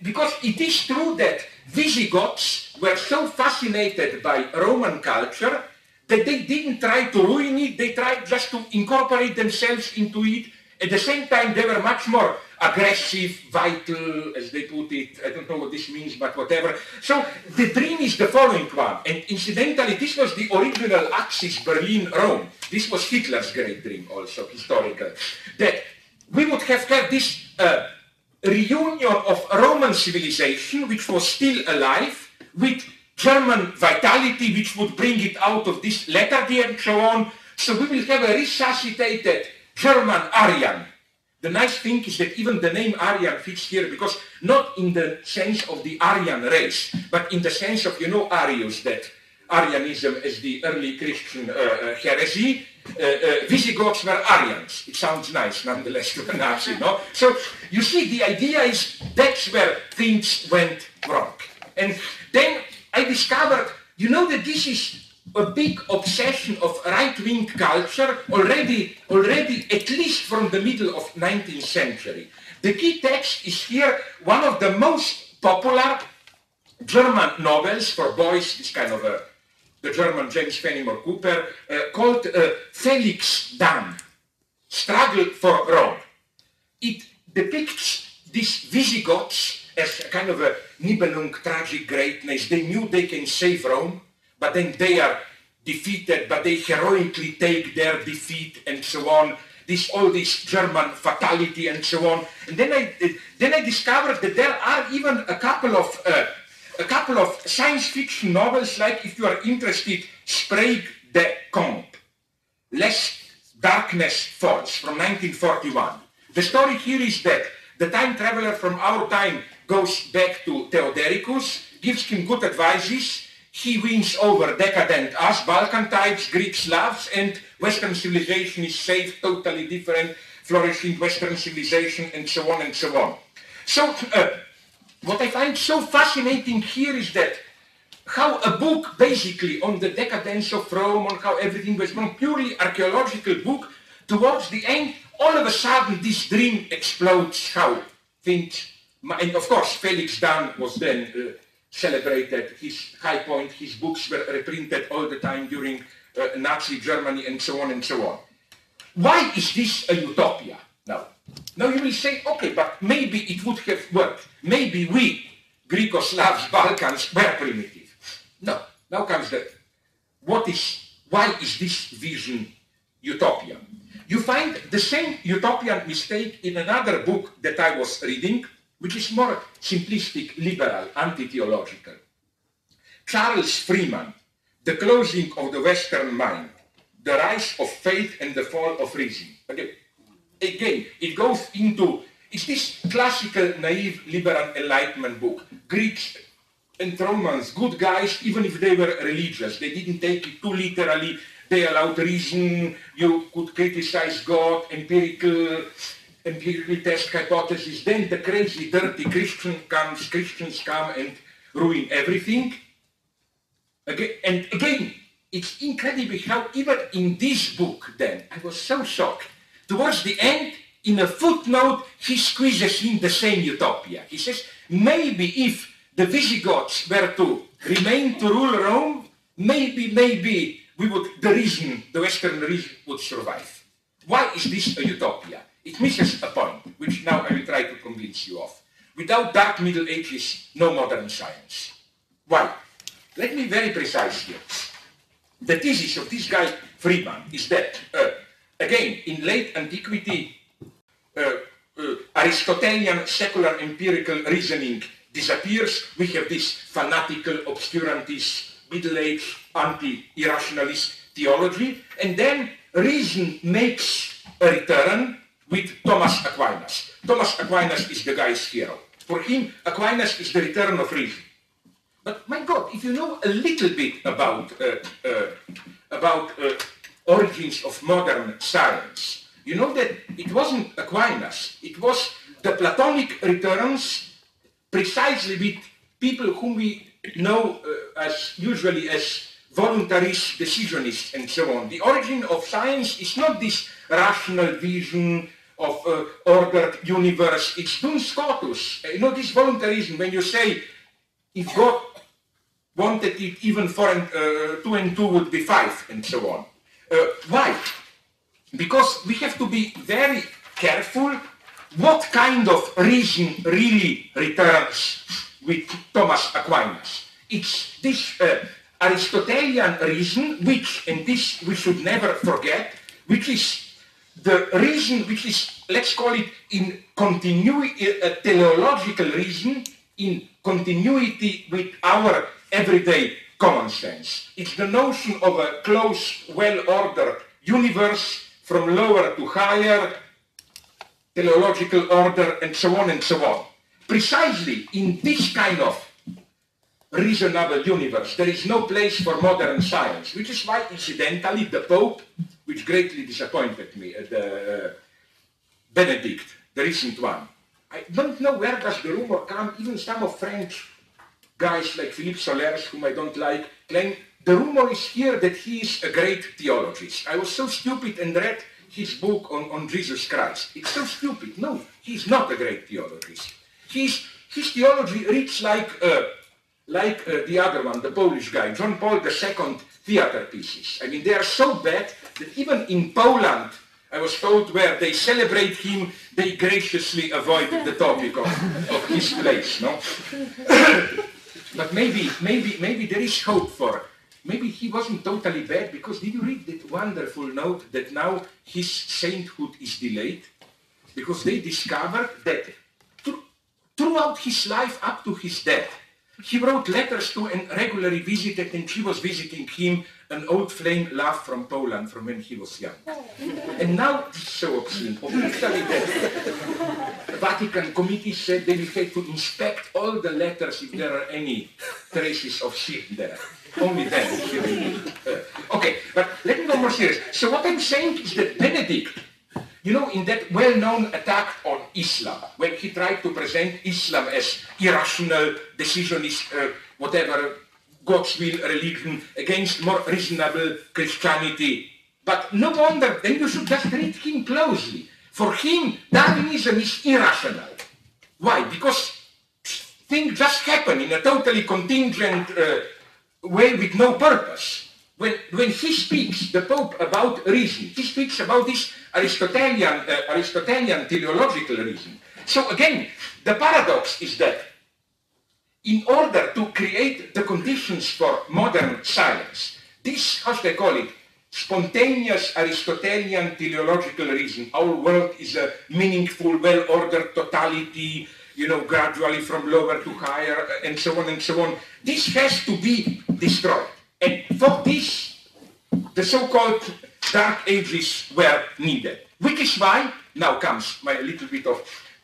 Because it is true that Visigoths were so fascinated by Roman culture that they didn't try to ruin it, they tried just to incorporate themselves into it. At the same time, they were much more aggressive, vital, as they put it. I don't know what this means, but whatever. So the dream is the following one. And incidentally, this was the original Axis Berlin-Rome. This was Hitler's great dream also, historical. That we would have had this uh, reunion of Roman civilization, which was still alive, with German vitality, which would bring it out of this lethargy and so on. So we will have a resuscitated German Aryan. The nice thing is that even the name Aryan fits here because not in the sense of the Aryan race, but in the sense of, you know, Arius, that Arianism as the early Christian uh, uh, heresy. Uh, uh, Visigoths were Aryans. It sounds nice nonetheless [LAUGHS] to a Nazi, no? So you see, the idea is that's where things went wrong. And then I discovered, you know that this is a big obsession of right-wing culture already, already at least from the middle of 19th century. The key text is here one of the most popular German novels for boys, this kind of a, the German James Fenimore Cooper, uh, called uh, Felix Dahn, Struggle for Rome. It depicts these Visigoths as a kind of a Nibelung tragic greatness. They knew they can save Rome, but then they are defeated, but they heroically take their defeat and so on. This all this German fatality and so on. And then I then I discovered that there are even a couple of uh, a couple of science fiction novels, like if you are interested, Sprague de Camp, Lest Darkness Falls from 1941. The story here is that the time traveler from our time goes back to Theodoricus, gives him good advices, he wins over decadent us, Balkan types, Greek Slavs, and Western civilization is safe, totally different, flourishing Western civilization, and so on and so on. So, uh, what I find so fascinating here is that how a book basically on the decadence of Rome, on how everything was one purely archaeological book, towards the end, all of a sudden this dream explodes how things, and of course Felix Dahn was then uh, celebrated, his high point, his books were reprinted all the time during uh, Nazi Germany and so on and so on. Why is this a utopia now? Now you will say, okay, but maybe it would have worked. Maybe we, Greco-Slavs, Balkans, were primitive. No, now comes the, what is, why is this vision utopian? You find the same utopian mistake in another book that I was reading, which is more simplistic, liberal, anti-theological. Charles Freeman, The Closing of the Western Mind, The Rise of Faith and the Fall of Reason. Okay. Again, it goes into, it's this classical, naive, liberal enlightenment book. Greeks and Romans, good guys, even if they were religious, they didn't take it too literally. They allowed reason, you could criticize God, empirical, empirically test hypothesis. Then the crazy, dirty Christian comes, Christians come and ruin everything. Again, and again, it's incredible how even in this book then, I was so shocked. Towards the end, in a footnote, he squeezes in the same utopia. He says, maybe if the Visigoths were to remain to rule Rome, maybe, maybe we would, the region, the Western region would survive. Why is this a utopia? It misses a point, which now I will try to convince you of. Without dark Middle Ages, no modern science. Why? Let me very precise here. The thesis of this guy, Friedman, is that, uh, again, in late antiquity, uh, uh, Aristotelian secular empirical reasoning disappears. We have this fanatical, obscurantist, middle-aged, anti-irrationalist theology, and then reason makes a return with Thomas Aquinas. Thomas Aquinas is the guy's hero. For him, Aquinas is the return of reason. But my God, if you know a little bit about uh, uh, about uh, origins of modern science, you know that it wasn't Aquinas. It was the Platonic returns precisely with people whom we know uh, as usually as voluntarist decisionists and so on. The origin of science is not this rational vision of uh, ordered universe. It's Duns Scotus. Uh, you know this voluntarism when you say if God wanted it even four uh, two and two would be five and so on. Uh, why? Because we have to be very careful what kind of reason really returns with Thomas Aquinas. It's this uh, Aristotelian reason, which, and this we should never forget, which is the reason which is, let's call it in continuity, a teleological reason in continuity with our everyday common sense. It's the notion of a close, well-ordered universe from lower to higher, teleological order, and so on and so on. Precisely in this kind of reasonable universe, there is no place for modern science, which is why, incidentally, the Pope, which greatly disappointed me, uh, the uh, Benedict, the recent one, I don't know where does the rumor come, even some of French guys like Philippe Sollers, whom I don't like, claim the rumor is here that he is a great theologist. I was so stupid and read his book on, on Jesus Christ. It's so stupid. No, he's not a great theologist. He's, his theology reads like, uh, like uh, the other one, the Polish guy, John Paul II theater pieces. I mean, they are so bad that even in Poland, I was told where they celebrate him, they graciously avoid the topic of, of his place, no? [LAUGHS] but maybe, maybe, maybe there is hope for, maybe he wasn't totally bad, because did you read that wonderful note that now his sainthood is delayed? Because they discovered that throughout his life up to his death, he wrote letters to and regularly visited, and she was visiting him, an old flame love from Poland from when he was young. And now, this is so obscene, officially the Vatican committee said they will have to inspect all the letters if there are any traces of shit there. Only then. Uh, okay, but let me go more serious. So what I'm saying is that Benedict you know, in that well-known attack on Islam, when he tried to present Islam as irrational, decisionist, uh, whatever, God's will religion against more reasonable Christianity. But no wonder, then you should just read him closely. For him, Darwinism is irrational. Why? Because things just happen in a totally contingent uh, way with no purpose when, when he speaks, the Pope, about reason, he speaks about this Aristotelian, uh, Aristotelian teleological reason. So again, the paradox is that in order to create the conditions for modern science, this, should I call it, spontaneous Aristotelian teleological reason, our world is a meaningful, well-ordered totality, you know, gradually from lower to higher, uh, and so on and so on. This has to be destroyed. And for this, the so-called dark ages were needed. Which is why, now comes my little bit of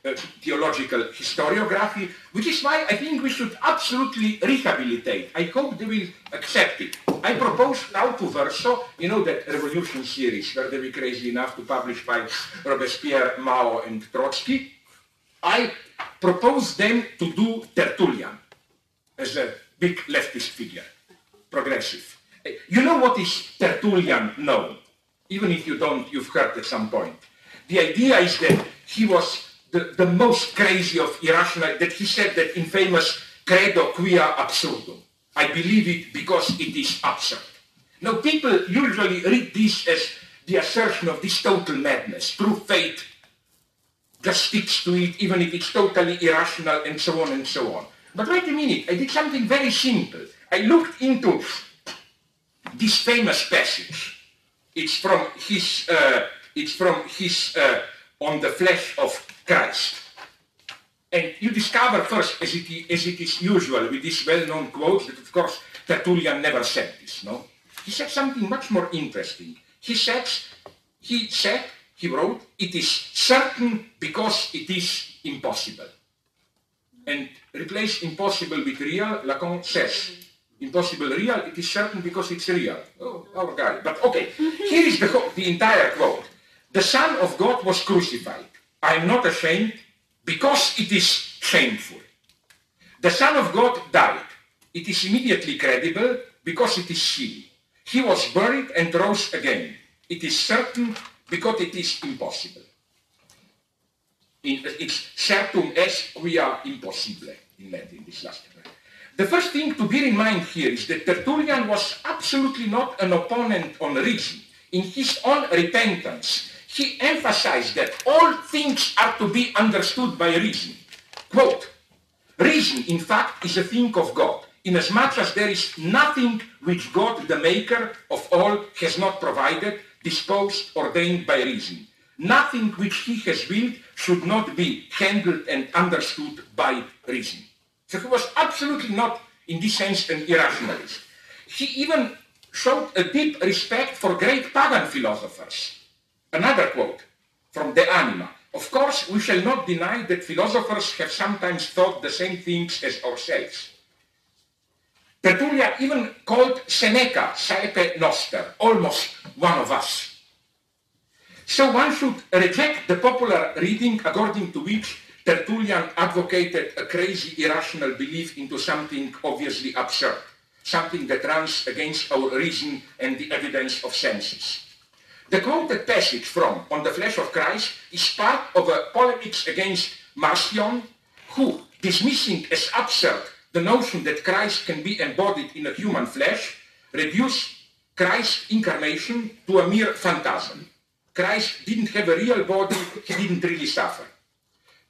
uh, theological historiography, which is why I think we should absolutely rehabilitate. I hope they will accept it. I propose now to Verso, you know that revolution series where they were crazy enough to publish by Robespierre, Mao, and Trotsky. I propose them to do Tertullian as a big leftist figure progressive. You know what is Tertullian known? Even if you don't, you've heard at some point. The idea is that he was the, the most crazy of irrational, that he said that infamous credo quia absurdum. I believe it because it is absurd. Now people usually read this as the assertion of this total madness. True faith just sticks to it even if it's totally irrational and so on and so on. But wait a minute, I did something very simple. I looked into this famous passage. It's from his, uh, it's from his uh, on the flesh of Christ. And you discover first, as it, as it is usual with this well-known quote, that of course Tertullian never said this, no? He said something much more interesting. He said, he said, he wrote, it is certain because it is impossible. And replace impossible with real, Lacan says, impossible real, it is certain because it's real. Oh, our guy. But okay, here is the, the entire quote. The Son of God was crucified. I am not ashamed because it is shameful. The Son of God died. It is immediately credible because it is silly. He was buried and rose again. It is certain because it is impossible. It's certum est quia impossibile in Latin, this last word. The first thing to bear in mind here is that Tertullian was absolutely not an opponent on reason. In his own repentance, he emphasized that all things are to be understood by reason. Quote, reason, in fact, is a thing of God, inasmuch as there is nothing which God, the maker of all, has not provided, disposed, ordained by reason. Nothing which he has built should not be handled and understood by reason. So he was absolutely not, in this sense, an irrationalist. He even showed a deep respect for great pagan philosophers. Another quote from De Anima. Of course, we shall not deny that philosophers have sometimes thought the same things as ourselves. Tertullian even called Seneca saepe noster, almost one of us. So one should reject the popular reading according to which Tertullian advocated a crazy irrational belief into something obviously absurd, something that runs against our reason and the evidence of senses. The quoted passage from On the Flesh of Christ is part of a polemics against Marcion, who, dismissing as absurd the notion that Christ can be embodied in a human flesh, reduced Christ's incarnation to a mere phantasm. Christ didn't have a real body, he didn't really suffer.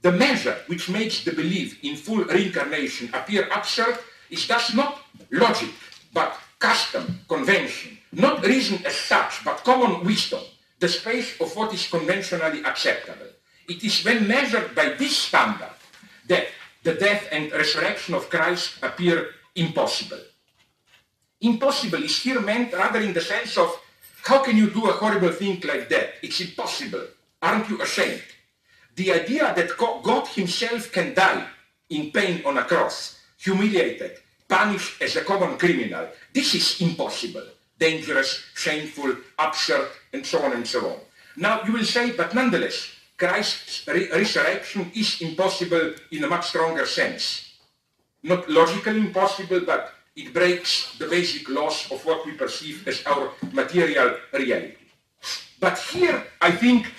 The measure which makes the belief in full reincarnation appear absurd is thus not logic, but custom, convention, not reason as such, but common wisdom, the space of what is conventionally acceptable. It is when measured by this standard that the death and resurrection of Christ appear impossible. Impossible is here meant rather in the sense of how can you do a horrible thing like that? It's impossible. Aren't you ashamed? The idea that God himself can die in pain on a cross, humiliated, punished as a common criminal, this is impossible, dangerous, shameful, absurd, and so on and so on. Now you will say, but nonetheless, Christ's re resurrection is impossible in a much stronger sense. Not logically impossible, but it breaks the basic laws of what we perceive as our material reality. But here, I think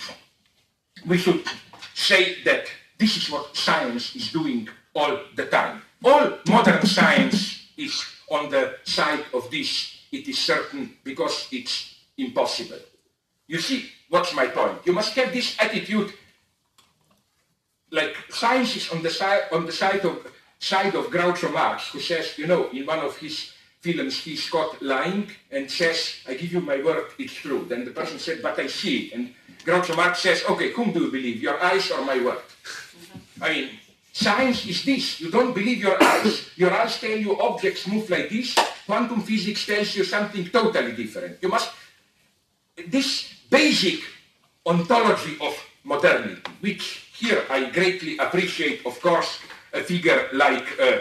we should say that this is what science is doing all the time. All modern science is on the side of this. It is certain because it's impossible. You see, what's my point? You must have this attitude like science is on the side on the side of side of Groucho Marx, who says, you know, in one of his films, he's caught lying and says, I give you my word, it's true. Then the person said, but I see. And Groucho Marx says, okay, whom do you believe, your eyes or my word? I mean, science is this. You don't believe your eyes. Your eyes tell you objects move like this. Quantum physics tells you something totally different. You must, this basic ontology of modernity, which here I greatly appreciate, of course, a figure like uh,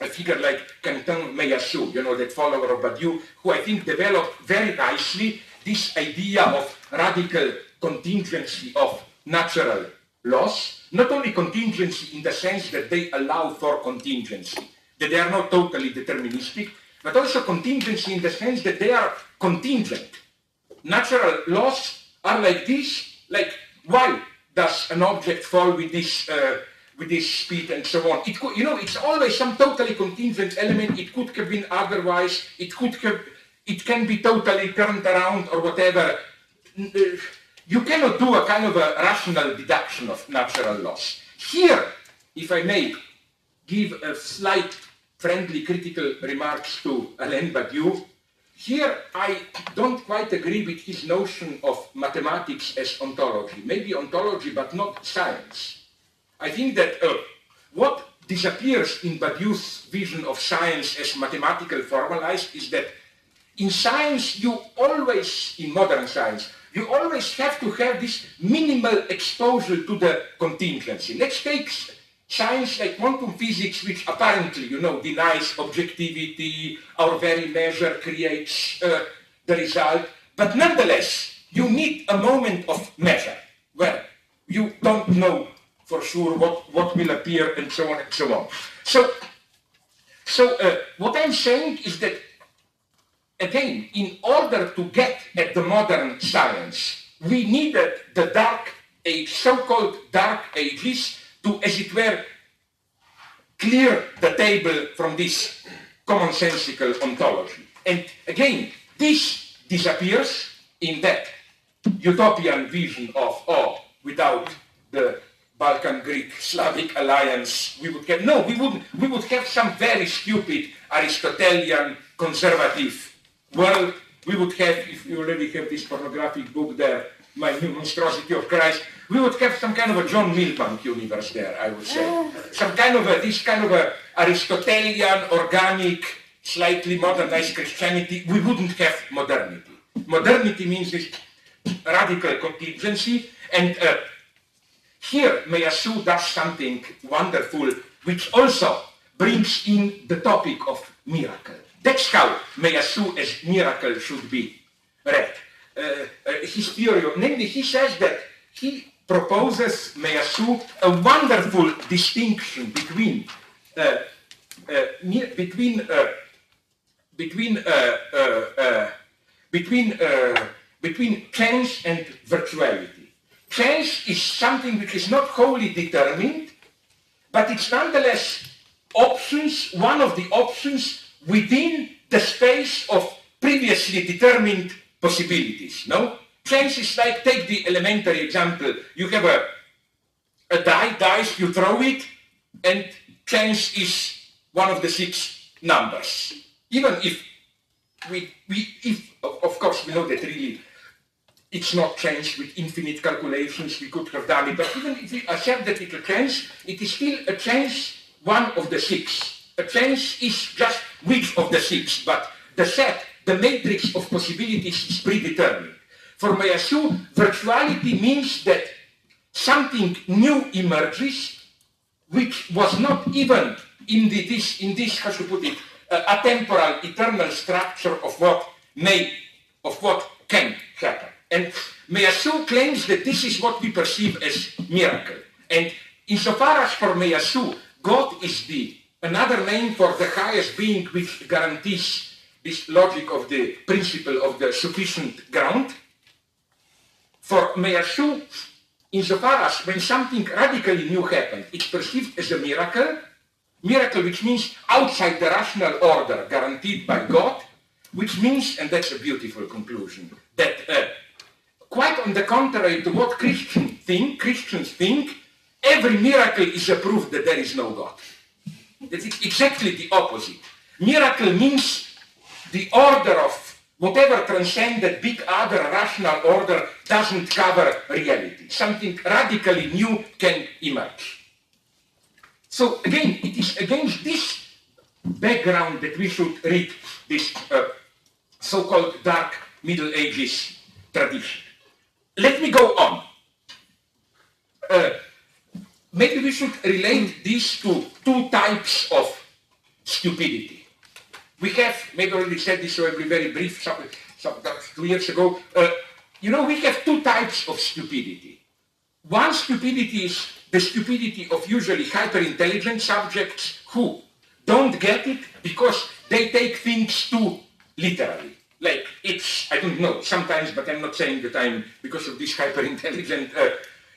a figure like Quentin Meillassoux, you know, that follower of Badiou, who I think developed very nicely this idea of radical contingency of natural laws, not only contingency in the sense that they allow for contingency, that they are not totally deterministic, but also contingency in the sense that they are contingent. Natural laws are like this, like why? does an object fall with this uh, with this speed and so on. It could, you know, it's always some totally contingent element. It could have been otherwise. It could have, it can be totally turned around or whatever. Uh, you cannot do a kind of a rational deduction of natural laws. Here, if I may give a slight friendly critical remarks to Alain Badiou, here I don't quite agree with his notion of mathematics as ontology. Maybe ontology, but not science. I think that uh, what disappears in Badiou's vision of science as mathematical formalized is that in science you always, in modern science, you always have to have this minimal exposure to the contingency. Let's take science like quantum physics, which apparently, you know, denies objectivity, our very measure creates uh, the result, but nonetheless, you need a moment of measure where you don't know for sure what, what will appear and so on and so on. So, so uh, what I'm saying is that, again, in order to get at the modern science, we needed the dark age, so-called dark ages, to, as it were, clear the table from this commonsensical ontology. And again, this disappears in that utopian vision of, oh, without the Balkan Greek Slavic alliance, we would have, no, we wouldn't, we would have some very stupid Aristotelian conservative world. We would have, if you already have this pornographic book there, My Monstrosity of Christ, we would have some kind of a John Milbank universe there, I would say. Some kind of a, this kind of a Aristotelian, organic, slightly modernized Christianity. We wouldn't have modernity. Modernity means this radical contingency, and uh, here, Meillassoux does something wonderful, which also brings in the topic of miracle. That's how Meillassoux as miracle should be read. Uh, uh, his theory, namely, he says that he proposes Meillassoux a wonderful distinction between uh, uh between uh, between uh, between between chance and virtuality. Chance is something which is not wholly determined, but it's nonetheless options, one of the options within the space of previously determined possibilities. No? Chance is like, take the elementary example, you have a, a die, dice, you throw it, and chance is one of the six numbers. Even if we, we if, of course, we know that really it's not changed with infinite calculations, we could have done it, but even if we accept that it's a change, it is still a change one of the six. A change is just which of the six, but the set, the matrix of possibilities is predetermined. For Meillassoux, virtuality means that something new emerges which was not even in the, this, in this, how to put it, uh, atemporal, eternal structure of what may, of what can happen. And Meillassoux claims that this is what we perceive as miracle. And insofar as for Meillassoux, God is the another name for the highest being which guarantees this logic of the principle of the sufficient ground. For Meillassoux, insofar as when something radically new happens, it's perceived as a miracle, miracle which means outside the rational order guaranteed by God, which means, and that's a beautiful conclusion, that uh, Quite on the contrary to what Christians think, Christians think, every miracle is a proof that there is no God. That's exactly the opposite. Miracle means the order of whatever transcended big other rational order doesn't cover reality. Something radically new can emerge. So again, it is against this background that we should read this uh, so-called dark Middle Ages tradition. Let me go on. Uh, maybe we should relate these to two types of stupidity. We have, maybe already said this, so very brief, some, some, two years ago. Uh, you know, we have two types of stupidity. One stupidity is the stupidity of usually hyper-intelligent subjects who don't get it because they take things too literally like it's, I don't know, sometimes, but I'm not saying that I'm, because of this hyper-intelligent uh,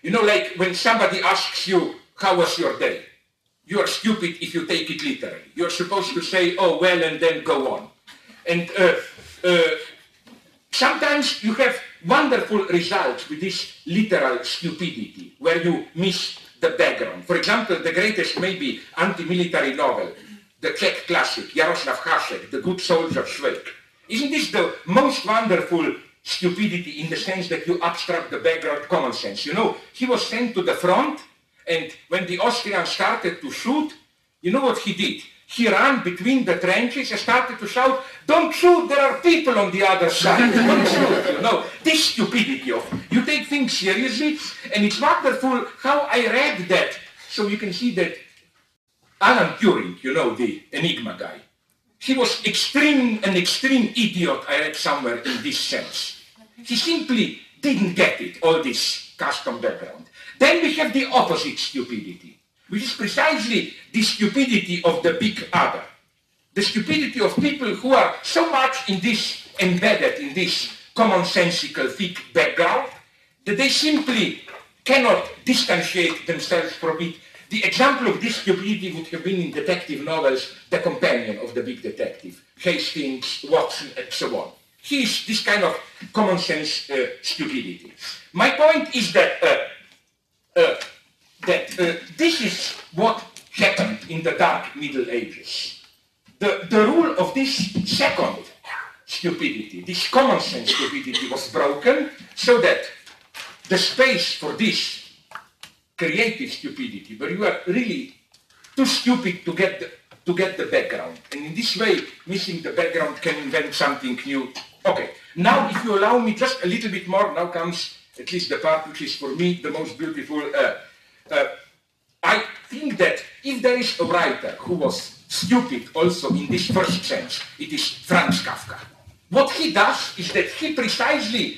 You know, like when somebody asks you, how was your day? You are stupid if you take it literally. You're supposed to say, oh, well, and then go on. And uh, uh, sometimes you have wonderful results with this literal stupidity, where you miss the background. For example, the greatest maybe anti-military novel, the Czech classic, Jaroslav Hasek, The Good Soldier Švejk. Isn't this the most wonderful stupidity in the sense that you abstract the background common sense? You know, he was sent to the front, and when the Austrians started to shoot, you know what he did? He ran between the trenches and started to shout, don't shoot, there are people on the other side. [LAUGHS] Don't shoot, you know. This stupidity of, you take things seriously, and it's wonderful how I read that. So you can see that Alan Turing, you know, the Enigma guy, he was extreme, an extreme idiot, I read somewhere in this sense. He simply didn't get it, all this custom background. Then we have the opposite stupidity, which is precisely the stupidity of the big other. The stupidity of people who are so much in this, embedded in this commonsensical thick background, that they simply cannot distantiate themselves from it. The example of this stupidity would have been in detective novels, the companion of the big detective, Hastings, Watson, and so on. He is this kind of common sense uh, stupidity. My point is that uh, that uh, this is what happened in the dark Middle Ages. The, the rule of this second stupidity, this common sense stupidity was broken so that the space for this creative stupidity, where you are really too stupid to get the, to get the background. And in this way, missing the background can invent something new. Okay, now if you allow me just a little bit more, now comes at least the part which is for me the most beautiful. Uh, uh, I think that if there is a writer who was stupid also in this first sense, it is Franz Kafka. What he does is that he precisely,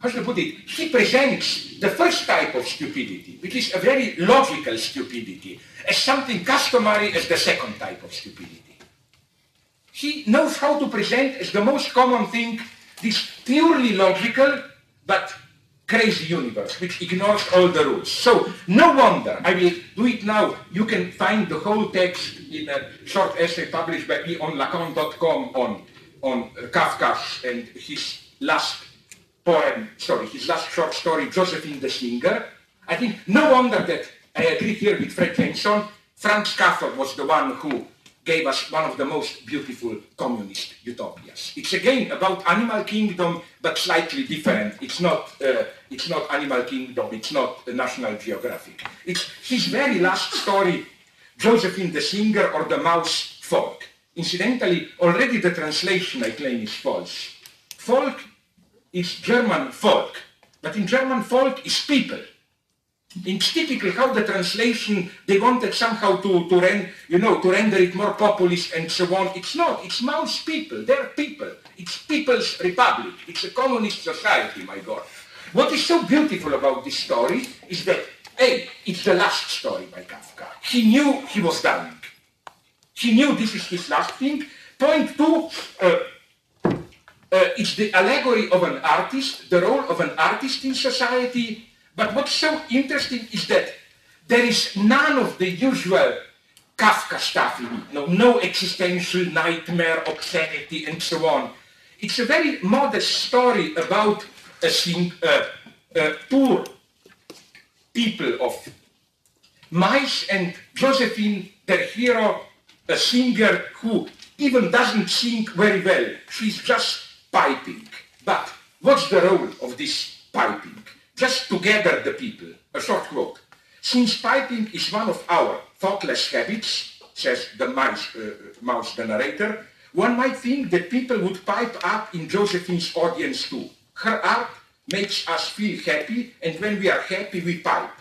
how should I put it, he presents the first type of stupidity, which is a very logical stupidity, as something customary as the second type of stupidity. He knows how to present as the most common thing this purely logical but crazy universe which ignores all the rules. So no wonder, I will do it now, you can find the whole text in a short essay published by me on Lacan.com on, on Kafka and his last poem, sorry, his last short story, Josephine the Singer. I think no wonder that I agree here with Fred Jameson, Franz Kafka was the one who gave us one of the most beautiful communist utopias. It's again about animal kingdom, but slightly different. It's not, uh, it's not animal kingdom, it's not National Geographic. It's his very last story, Josephine the Singer or the Mouse Folk. Incidentally, already the translation I claim is false. Folk is German Volk, but in German Volk is people. It's typically how the translation, they wanted somehow to, to, ren, you know, to render it more populist and so on. It's not. It's mouse people. They're people. It's people's republic. It's a communist society, my God. What is so beautiful about this story is that, A, it's the last story by Kafka. He knew he was dying. He knew this is his last thing. Point two, uh, uh, it's the allegory of an artist, the role of an artist in society, but what's so interesting is that there is none of the usual Kafka stuff in it. No, no existential nightmare, obscenity, and so on. It's a very modest story about a thing, uh, uh, poor people of mice and Josephine, their hero, a singer who even doesn't sing very well. She's just piping. But what's the role of this piping? Just to gather the people. A short quote. Since piping is one of our thoughtless habits, says the mouse, uh, mouse the narrator, one might think that people would pipe up in Josephine's audience too. Her art makes us feel happy, and when we are happy, we pipe.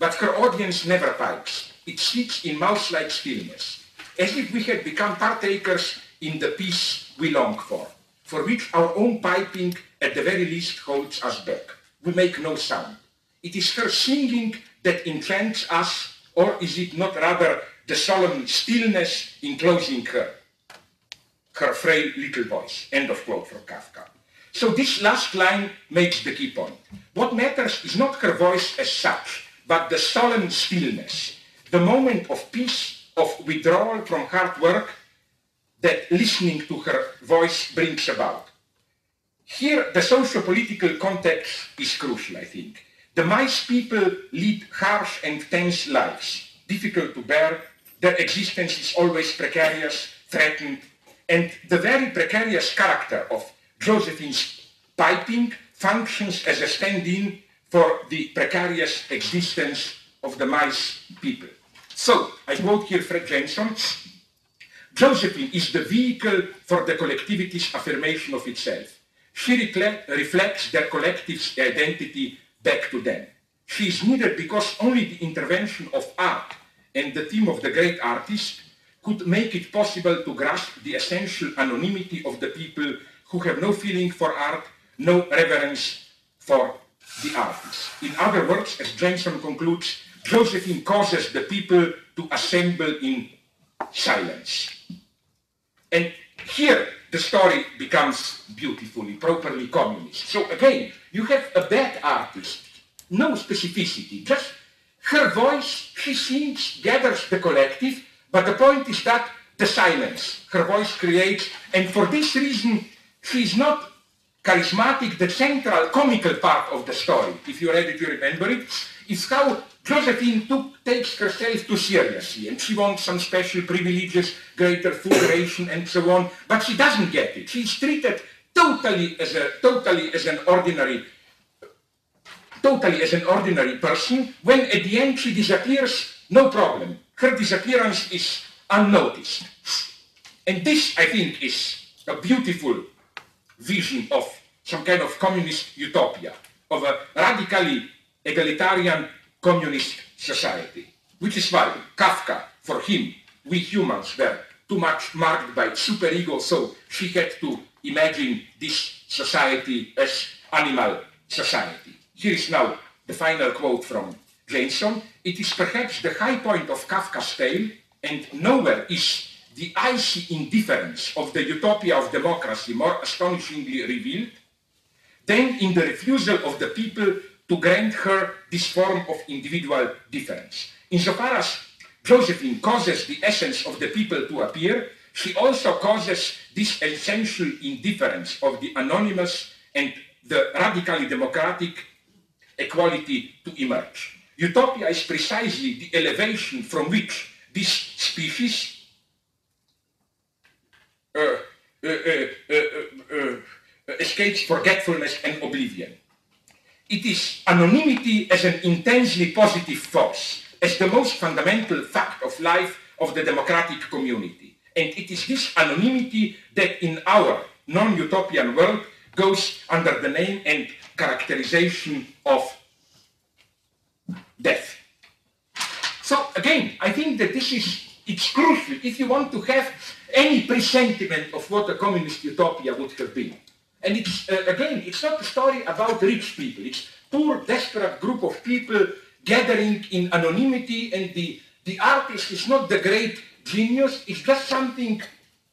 But her audience never pipes. It sits in mouse-like stillness, as if we had become partakers in the peace we long for, for which our own piping at the very least holds us back we make no sound. It is her singing that enchants us, or is it not rather the solemn stillness enclosing her, her frail little voice? End of quote from Kafka. So this last line makes the key point. What matters is not her voice as such, but the solemn stillness, the moment of peace, of withdrawal from hard work that listening to her voice brings about. Here, the socio-political context is crucial, I think. The mice people lead harsh and tense lives, difficult to bear. Their existence is always precarious, threatened, and the very precarious character of Josephine's piping functions as a stand-in for the precarious existence of the mice people. So, I quote here Fred Jameson, Josephine is the vehicle for the collectivity's affirmation of itself. She reflects their collective identity back to them. She is needed because only the intervention of art and the theme of the great artist could make it possible to grasp the essential anonymity of the people who have no feeling for art, no reverence for the artist. In other words, as Jameson concludes, Josephine causes the people to assemble in silence. And here the story becomes beautifully, properly communist. So again, you have a bad artist, no specificity, just her voice, she sings, gathers the collective, but the point is that the silence her voice creates, and for this reason, she is not charismatic, the central comical part of the story, if you read it, you remember it, is how Josephine took, takes herself too seriously and she wants some special privileges, greater food ration and so on, but she doesn't get it. She's treated totally as a totally as an ordinary totally as an ordinary person when at the end she disappears, no problem. Her disappearance is unnoticed. And this, I think, is a beautiful vision of some kind of communist utopia, of a radically egalitarian communist society. Which is why Kafka, for him, we humans were too much marked by superego, so she had to imagine this society as animal society. Here is now the final quote from Jameson. It is perhaps the high point of Kafka's tale, and nowhere is the icy indifference of the utopia of democracy more astonishingly revealed than in the refusal of the people to grant her this form of individual difference. Insofar as Josephine causes the essence of the people to appear, she also causes this essential indifference of the anonymous and the radically democratic equality to emerge. Utopia is precisely the elevation from which this species uh, uh, uh, escapes forgetfulness and oblivion. It is anonymity as an intensely positive force, as the most fundamental fact of life of the democratic community. And it is this anonymity that in our non-utopian world goes under the name and characterization of death. So again, I think that this is, it's crucial if you want to have any presentiment of what a communist utopia would have been. And it's, uh, again, it's not a story about rich people. It's poor, desperate group of people gathering in anonymity and the, the artist is not the great genius, it's just something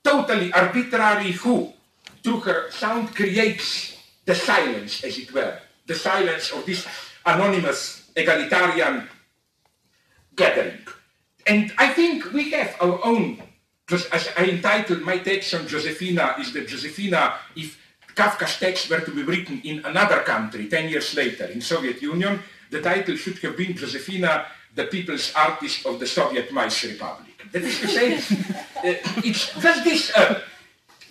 totally arbitrary who, through her sound, creates the silence, as it were, the silence of this anonymous egalitarian gathering. And I think we have our own, as I entitled my text on Josefina, is that Josefina, if Kafka's text were to be written in another country 10 years later, in Soviet Union, the title should have been Josefina, the People's Artist of the Soviet Mice Republic. That is to say, [LAUGHS] uh, it's just this uh,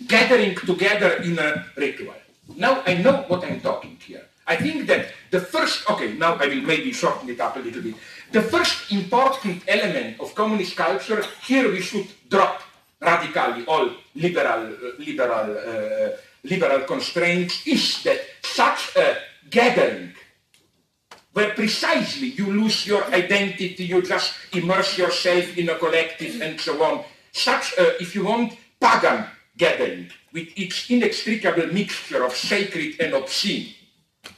gathering together in a ritual. Now I know what I'm talking here. I think that the first, okay, now I will maybe shorten it up a little bit. The first important element of communist culture, here we should drop radically all liberal, uh, liberal uh, liberal constraints is that such a gathering where precisely you lose your identity, you just immerse yourself in a collective and so on. Such a, if you want, pagan gathering with its inextricable mixture of sacred and obscene,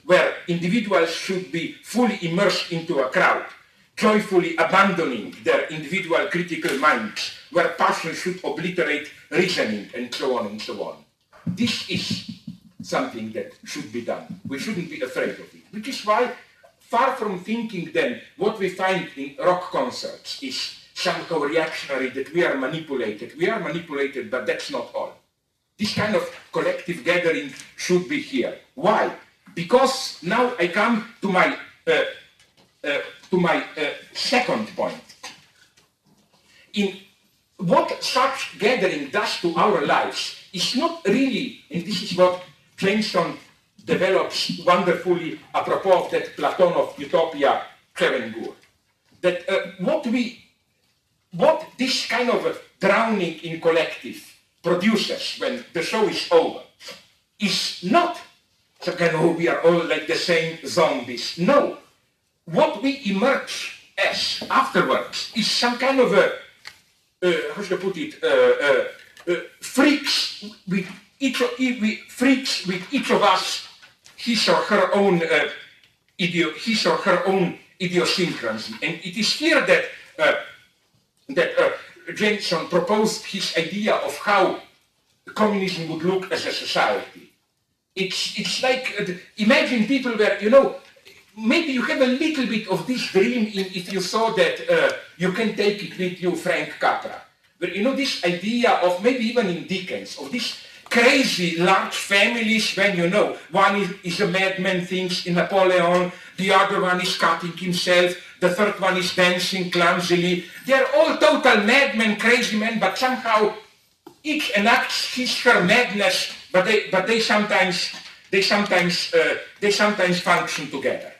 where individuals should be fully immersed into a crowd, joyfully abandoning their individual critical minds, where passion should obliterate reasoning and so on and so on. This is something that should be done. We shouldn't be afraid of it. Which is why, far from thinking then what we find in rock concerts is somehow reactionary, that we are manipulated. We are manipulated, but that's not all. This kind of collective gathering should be here. Why? Because now I come to my uh, uh, to my uh, second point. In what such gathering does to our lives is not really, and this is what Jameson develops wonderfully apropos of that Platonov Utopia, Chevengur, that uh, what we, what this kind of drowning in collective produces when the show is over is not so kind of we are all like the same zombies. No, what we emerge as afterwards is some kind of a, uh, how should I put it, uh, uh, uh freaks with each of, freaks with each of us his or her own uh, idio, his or her own idiosyncrasy, and it is here that uh, that Jameson proposed his idea of how communism would look as a society. It's it's like imagine people where you know maybe you have a little bit of this dream in, if you saw that uh, you can take it with you, Frank Capra. But you know, this idea of maybe even in Dickens, of these crazy large families when you know one is, is a madman thinks in Napoleon, the other one is cutting himself, the third one is dancing clumsily. They're all total madmen, crazy men, but somehow each enacts his her madness, but they, but they sometimes, they sometimes, uh, they sometimes function together.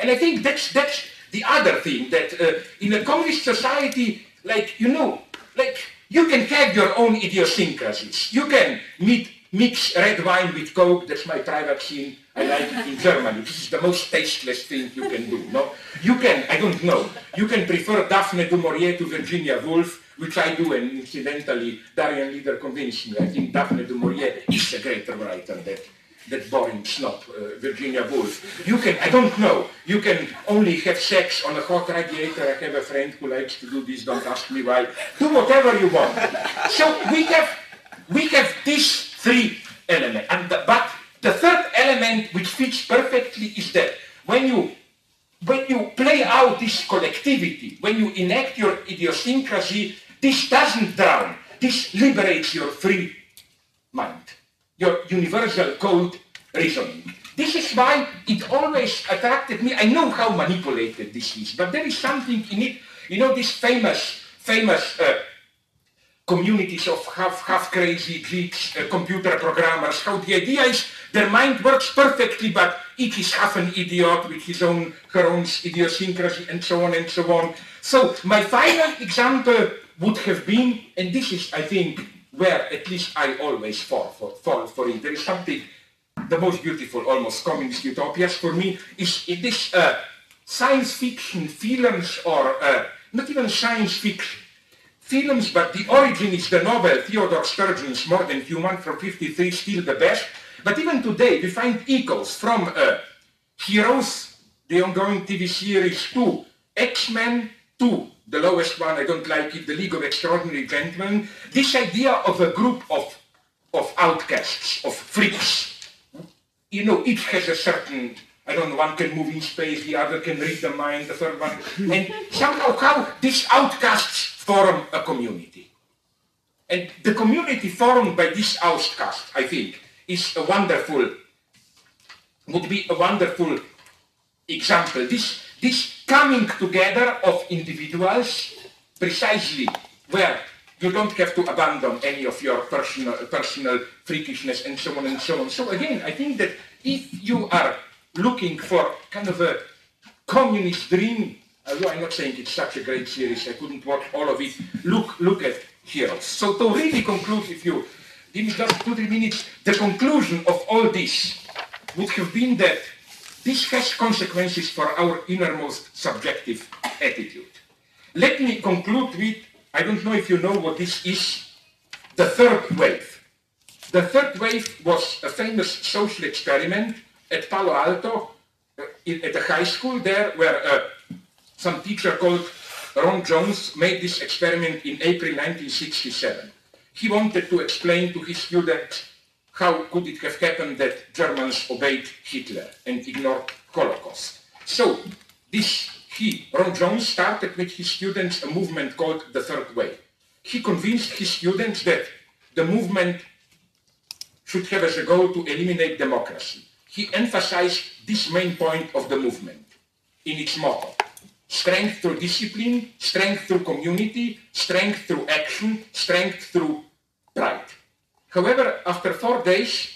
And I think that's, that's the other thing, that uh, in a communist society, like, you know, like, you can have your own idiosyncrasies. You can meet, mix red wine with Coke, that's my private scene. I like it in Germany. This is the most tasteless thing you can do, no? You can, I don't know, you can prefer Daphne du Maurier to Virginia Woolf, which I do, and incidentally, Darian Leader convinced me. I think Daphne du Maurier is a greater writer than that boring snob, uh, Virginia Woolf. You can, I don't know, you can only have sex on a hot radiator. I have a friend who likes to do this, don't ask me why. Do whatever you want. So we have, we have these three elements. And the, but the third element which fits perfectly is that when you, when you play out this collectivity, when you enact your idiosyncrasy, this doesn't drown. This liberates your free mind your universal code reasoning. This is why it always attracted me. I know how manipulated this is, but there is something in it. You know, these famous, famous uh, communities of half, half crazy geeks, uh, computer programmers, how the idea is their mind works perfectly, but each is half an idiot with his own, her own idiosyncrasy and so on and so on. So my final example would have been, and this is, I think, where at least I always fall for, fall for it. There is something, the most beautiful almost communist utopias for me is this uh, science fiction films or uh, not even science fiction films, but the origin is the novel Theodore Sturgeon's More Than Human from 53, still the best. But even today we find echoes from uh, Heroes, the ongoing TV series, to X-Men, to the lowest one, I don't like it, the League of Extraordinary Gentlemen, this idea of a group of, of outcasts, of freaks, you know, each has a certain, I don't know, one can move in space, the other can read the mind, the third one, and somehow how these outcasts form a community. And the community formed by this outcast, I think, is a wonderful, would be a wonderful example. This this coming together of individuals precisely where you don't have to abandon any of your personal, personal freakishness and so on and so on. So again, I think that if you are looking for kind of a communist dream, although I'm not saying it's such a great series, I couldn't watch all of it, look, look at Heroes. So to really conclude, if you give me just two, three minutes, the conclusion of all this would have been that this has consequences for our innermost subjective attitude. Let me conclude with, I don't know if you know what this is, the third wave. The third wave was a famous social experiment at Palo Alto, uh, at a high school there, where uh, some teacher called Ron Jones made this experiment in April 1967. He wanted to explain to his students how could it have happened that Germans obeyed Hitler and ignored Holocaust? So this he, Ron Jones, started with his students a movement called the Third Way. He convinced his students that the movement should have as a goal to eliminate democracy. He emphasized this main point of the movement in its motto. Strength through discipline, strength through community, strength through action, strength through pride. However, after four days,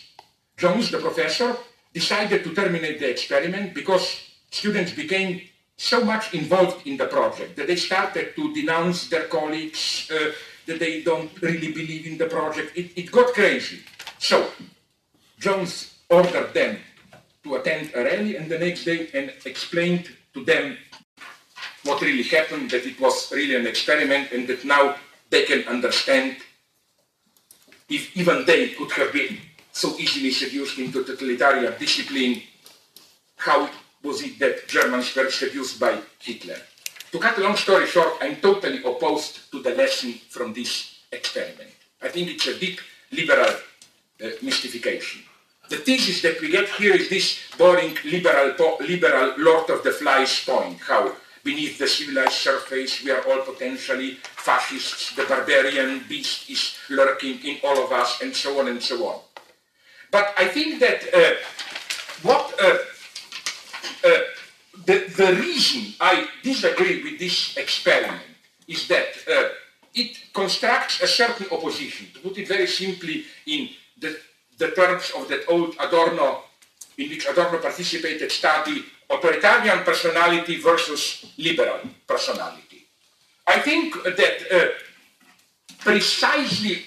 Jones, the professor, decided to terminate the experiment because students became so much involved in the project that they started to denounce their colleagues, uh, that they don't really believe in the project. It, it got crazy. So, Jones ordered them to attend a rally and the next day and explained to them what really happened, that it was really an experiment and that now they can understand if even they could have been so easily seduced into totalitarian discipline, how was it that Germans were seduced by Hitler? To cut a long story short, I'm totally opposed to the lesson from this experiment. I think it's a deep liberal uh, mystification. The thesis that we get here is this boring liberal, liberal Lord of the Flies point, how beneath the civilized surface we are all potentially fascists, the barbarian beast is lurking in all of us, and so on and so on. But I think that uh, what uh, uh, the, the reason I disagree with this experiment is that uh, it constructs a certain opposition. To put it very simply in the, the terms of that old Adorno, in which Adorno participated study, authoritarian personality versus liberal personality. I think that uh, precisely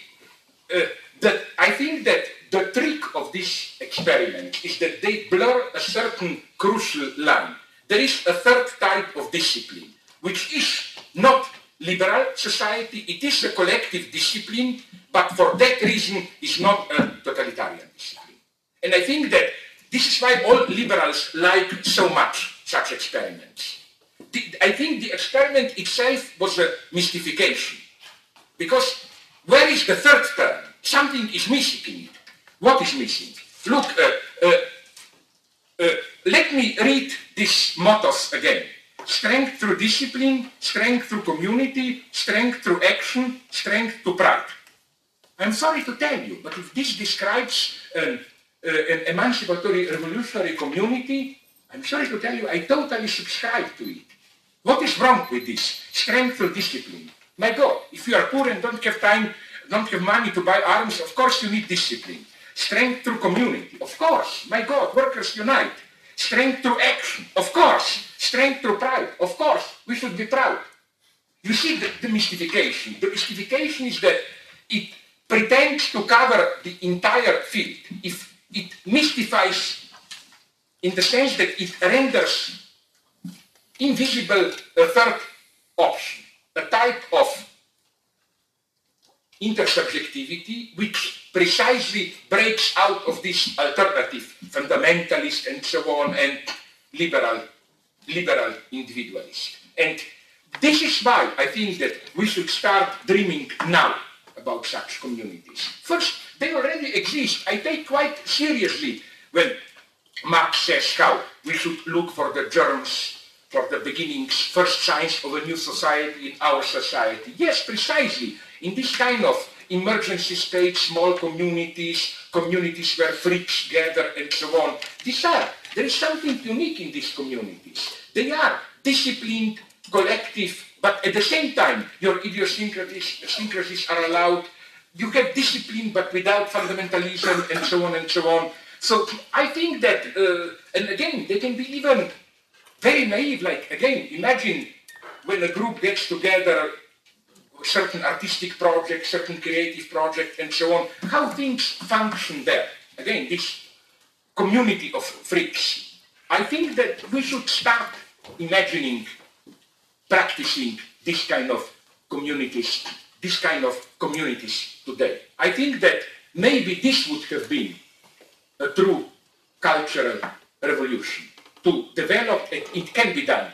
uh, that I think that the trick of this experiment is that they blur a certain crucial line. There is a third type of discipline, which is not liberal society, it is a collective discipline, but for that reason is not a totalitarian discipline. And I think that this is why all liberals like so much such experiments. I think the experiment itself was a mystification. Because where is the third term? Something is missing. What is missing? Look, uh, uh, uh, let me read these mottos again. Strength through discipline, strength through community, strength through action, strength to pride. I'm sorry to tell you, but if this describes an, Eh, eh, an emancipatory revolutionary community, I'm sorry to tell you, I totally subscribe to it. What is wrong with this? Strength through discipline. My God, if you are poor and don't have time, don't have money to buy arms, of course you need discipline. Strength through community, of course. My God, workers unite. Strength through action, of course. Strength through pride, of course. We should be proud. You see the, the mystification. The mystification is that it pretends to cover the entire field. If it mystifies in the sense that it renders invisible a third option, a type of intersubjectivity which precisely breaks out of this alternative fundamentalist and so on and liberal, liberal individualist. And this is why I think that we should start dreaming now about such communities. First, they already exist. I take quite seriously when Marx says how we should look for the germs, for the beginnings, first signs of a new society in our society. Yes, precisely in this kind of emergency state, small communities, communities where freaks gather and so on. These are, there is something unique in these communities. They are disciplined, collective, but at the same time, your idiosyncrasies are allowed. You have discipline, but without fundamentalism and so on and so on. So I think that, uh, and again, they can be even very naive, like, again, imagine when a group gets together certain artistic project, certain creative project, and so on, how things function there. Again, this community of freaks. I think that we should start imagining, practicing this kind of communities, this kind of communities today. I think that maybe this would have been a true cultural revolution. To develop it, it can be done.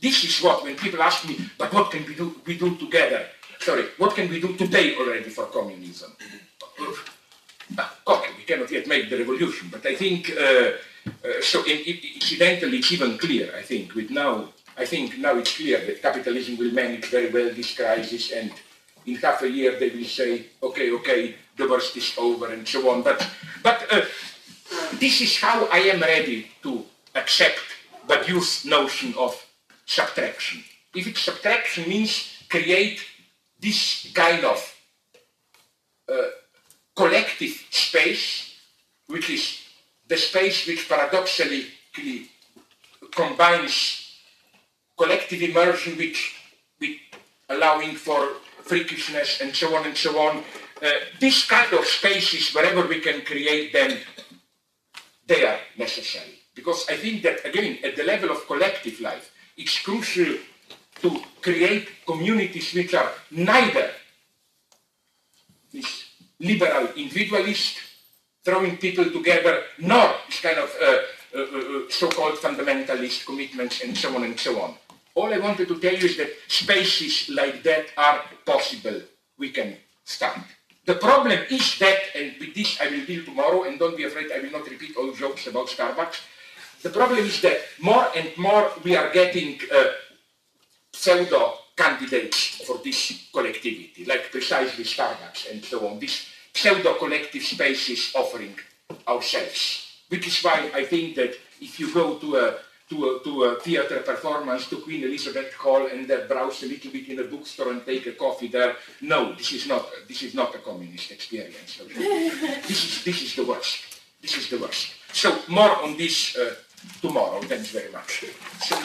This is what, when people ask me, but what can we do, we do together? sorry, what can we do today already for communism? Uh, okay, we cannot yet make the revolution. But I think, uh, uh, so in, in, incidentally, it's even clear, I think, with now, I think now it's clear that capitalism will manage very well this crisis and in half a year they will say, okay, okay, the worst is over and so on. But, but uh, this is how I am ready to accept Badiou's notion of subtraction. If it's subtraction means create this kind of uh, collective space, which is the space which paradoxically combines collective immersion with, with allowing for freakishness and so on and so on. Uh, this kind of spaces, wherever we can create them, they are necessary. Because I think that, again, at the level of collective life, it's crucial to create communities which are neither this liberal individualist, throwing people together, nor this kind of uh, uh, uh, so-called fundamentalist commitments and so on and so on. All I wanted to tell you is that spaces like that are possible. We can start. The problem is that, and with this I will deal tomorrow, and don't be afraid, I will not repeat all jokes about Starbucks. The problem is that more and more we are getting uh, pseudo candidates for this collectivity, like precisely Starbucks and so on, these pseudo collective spaces offering ourselves. Which is why I think that if you go to a to a, to a theater performance to Queen Elizabeth Hall and uh, browse a little bit in a bookstore and take a coffee there. No, this is not this is not a communist experience. [LAUGHS] this is this is the worst. This is the worst. So more on this uh, tomorrow. Thanks very much. So,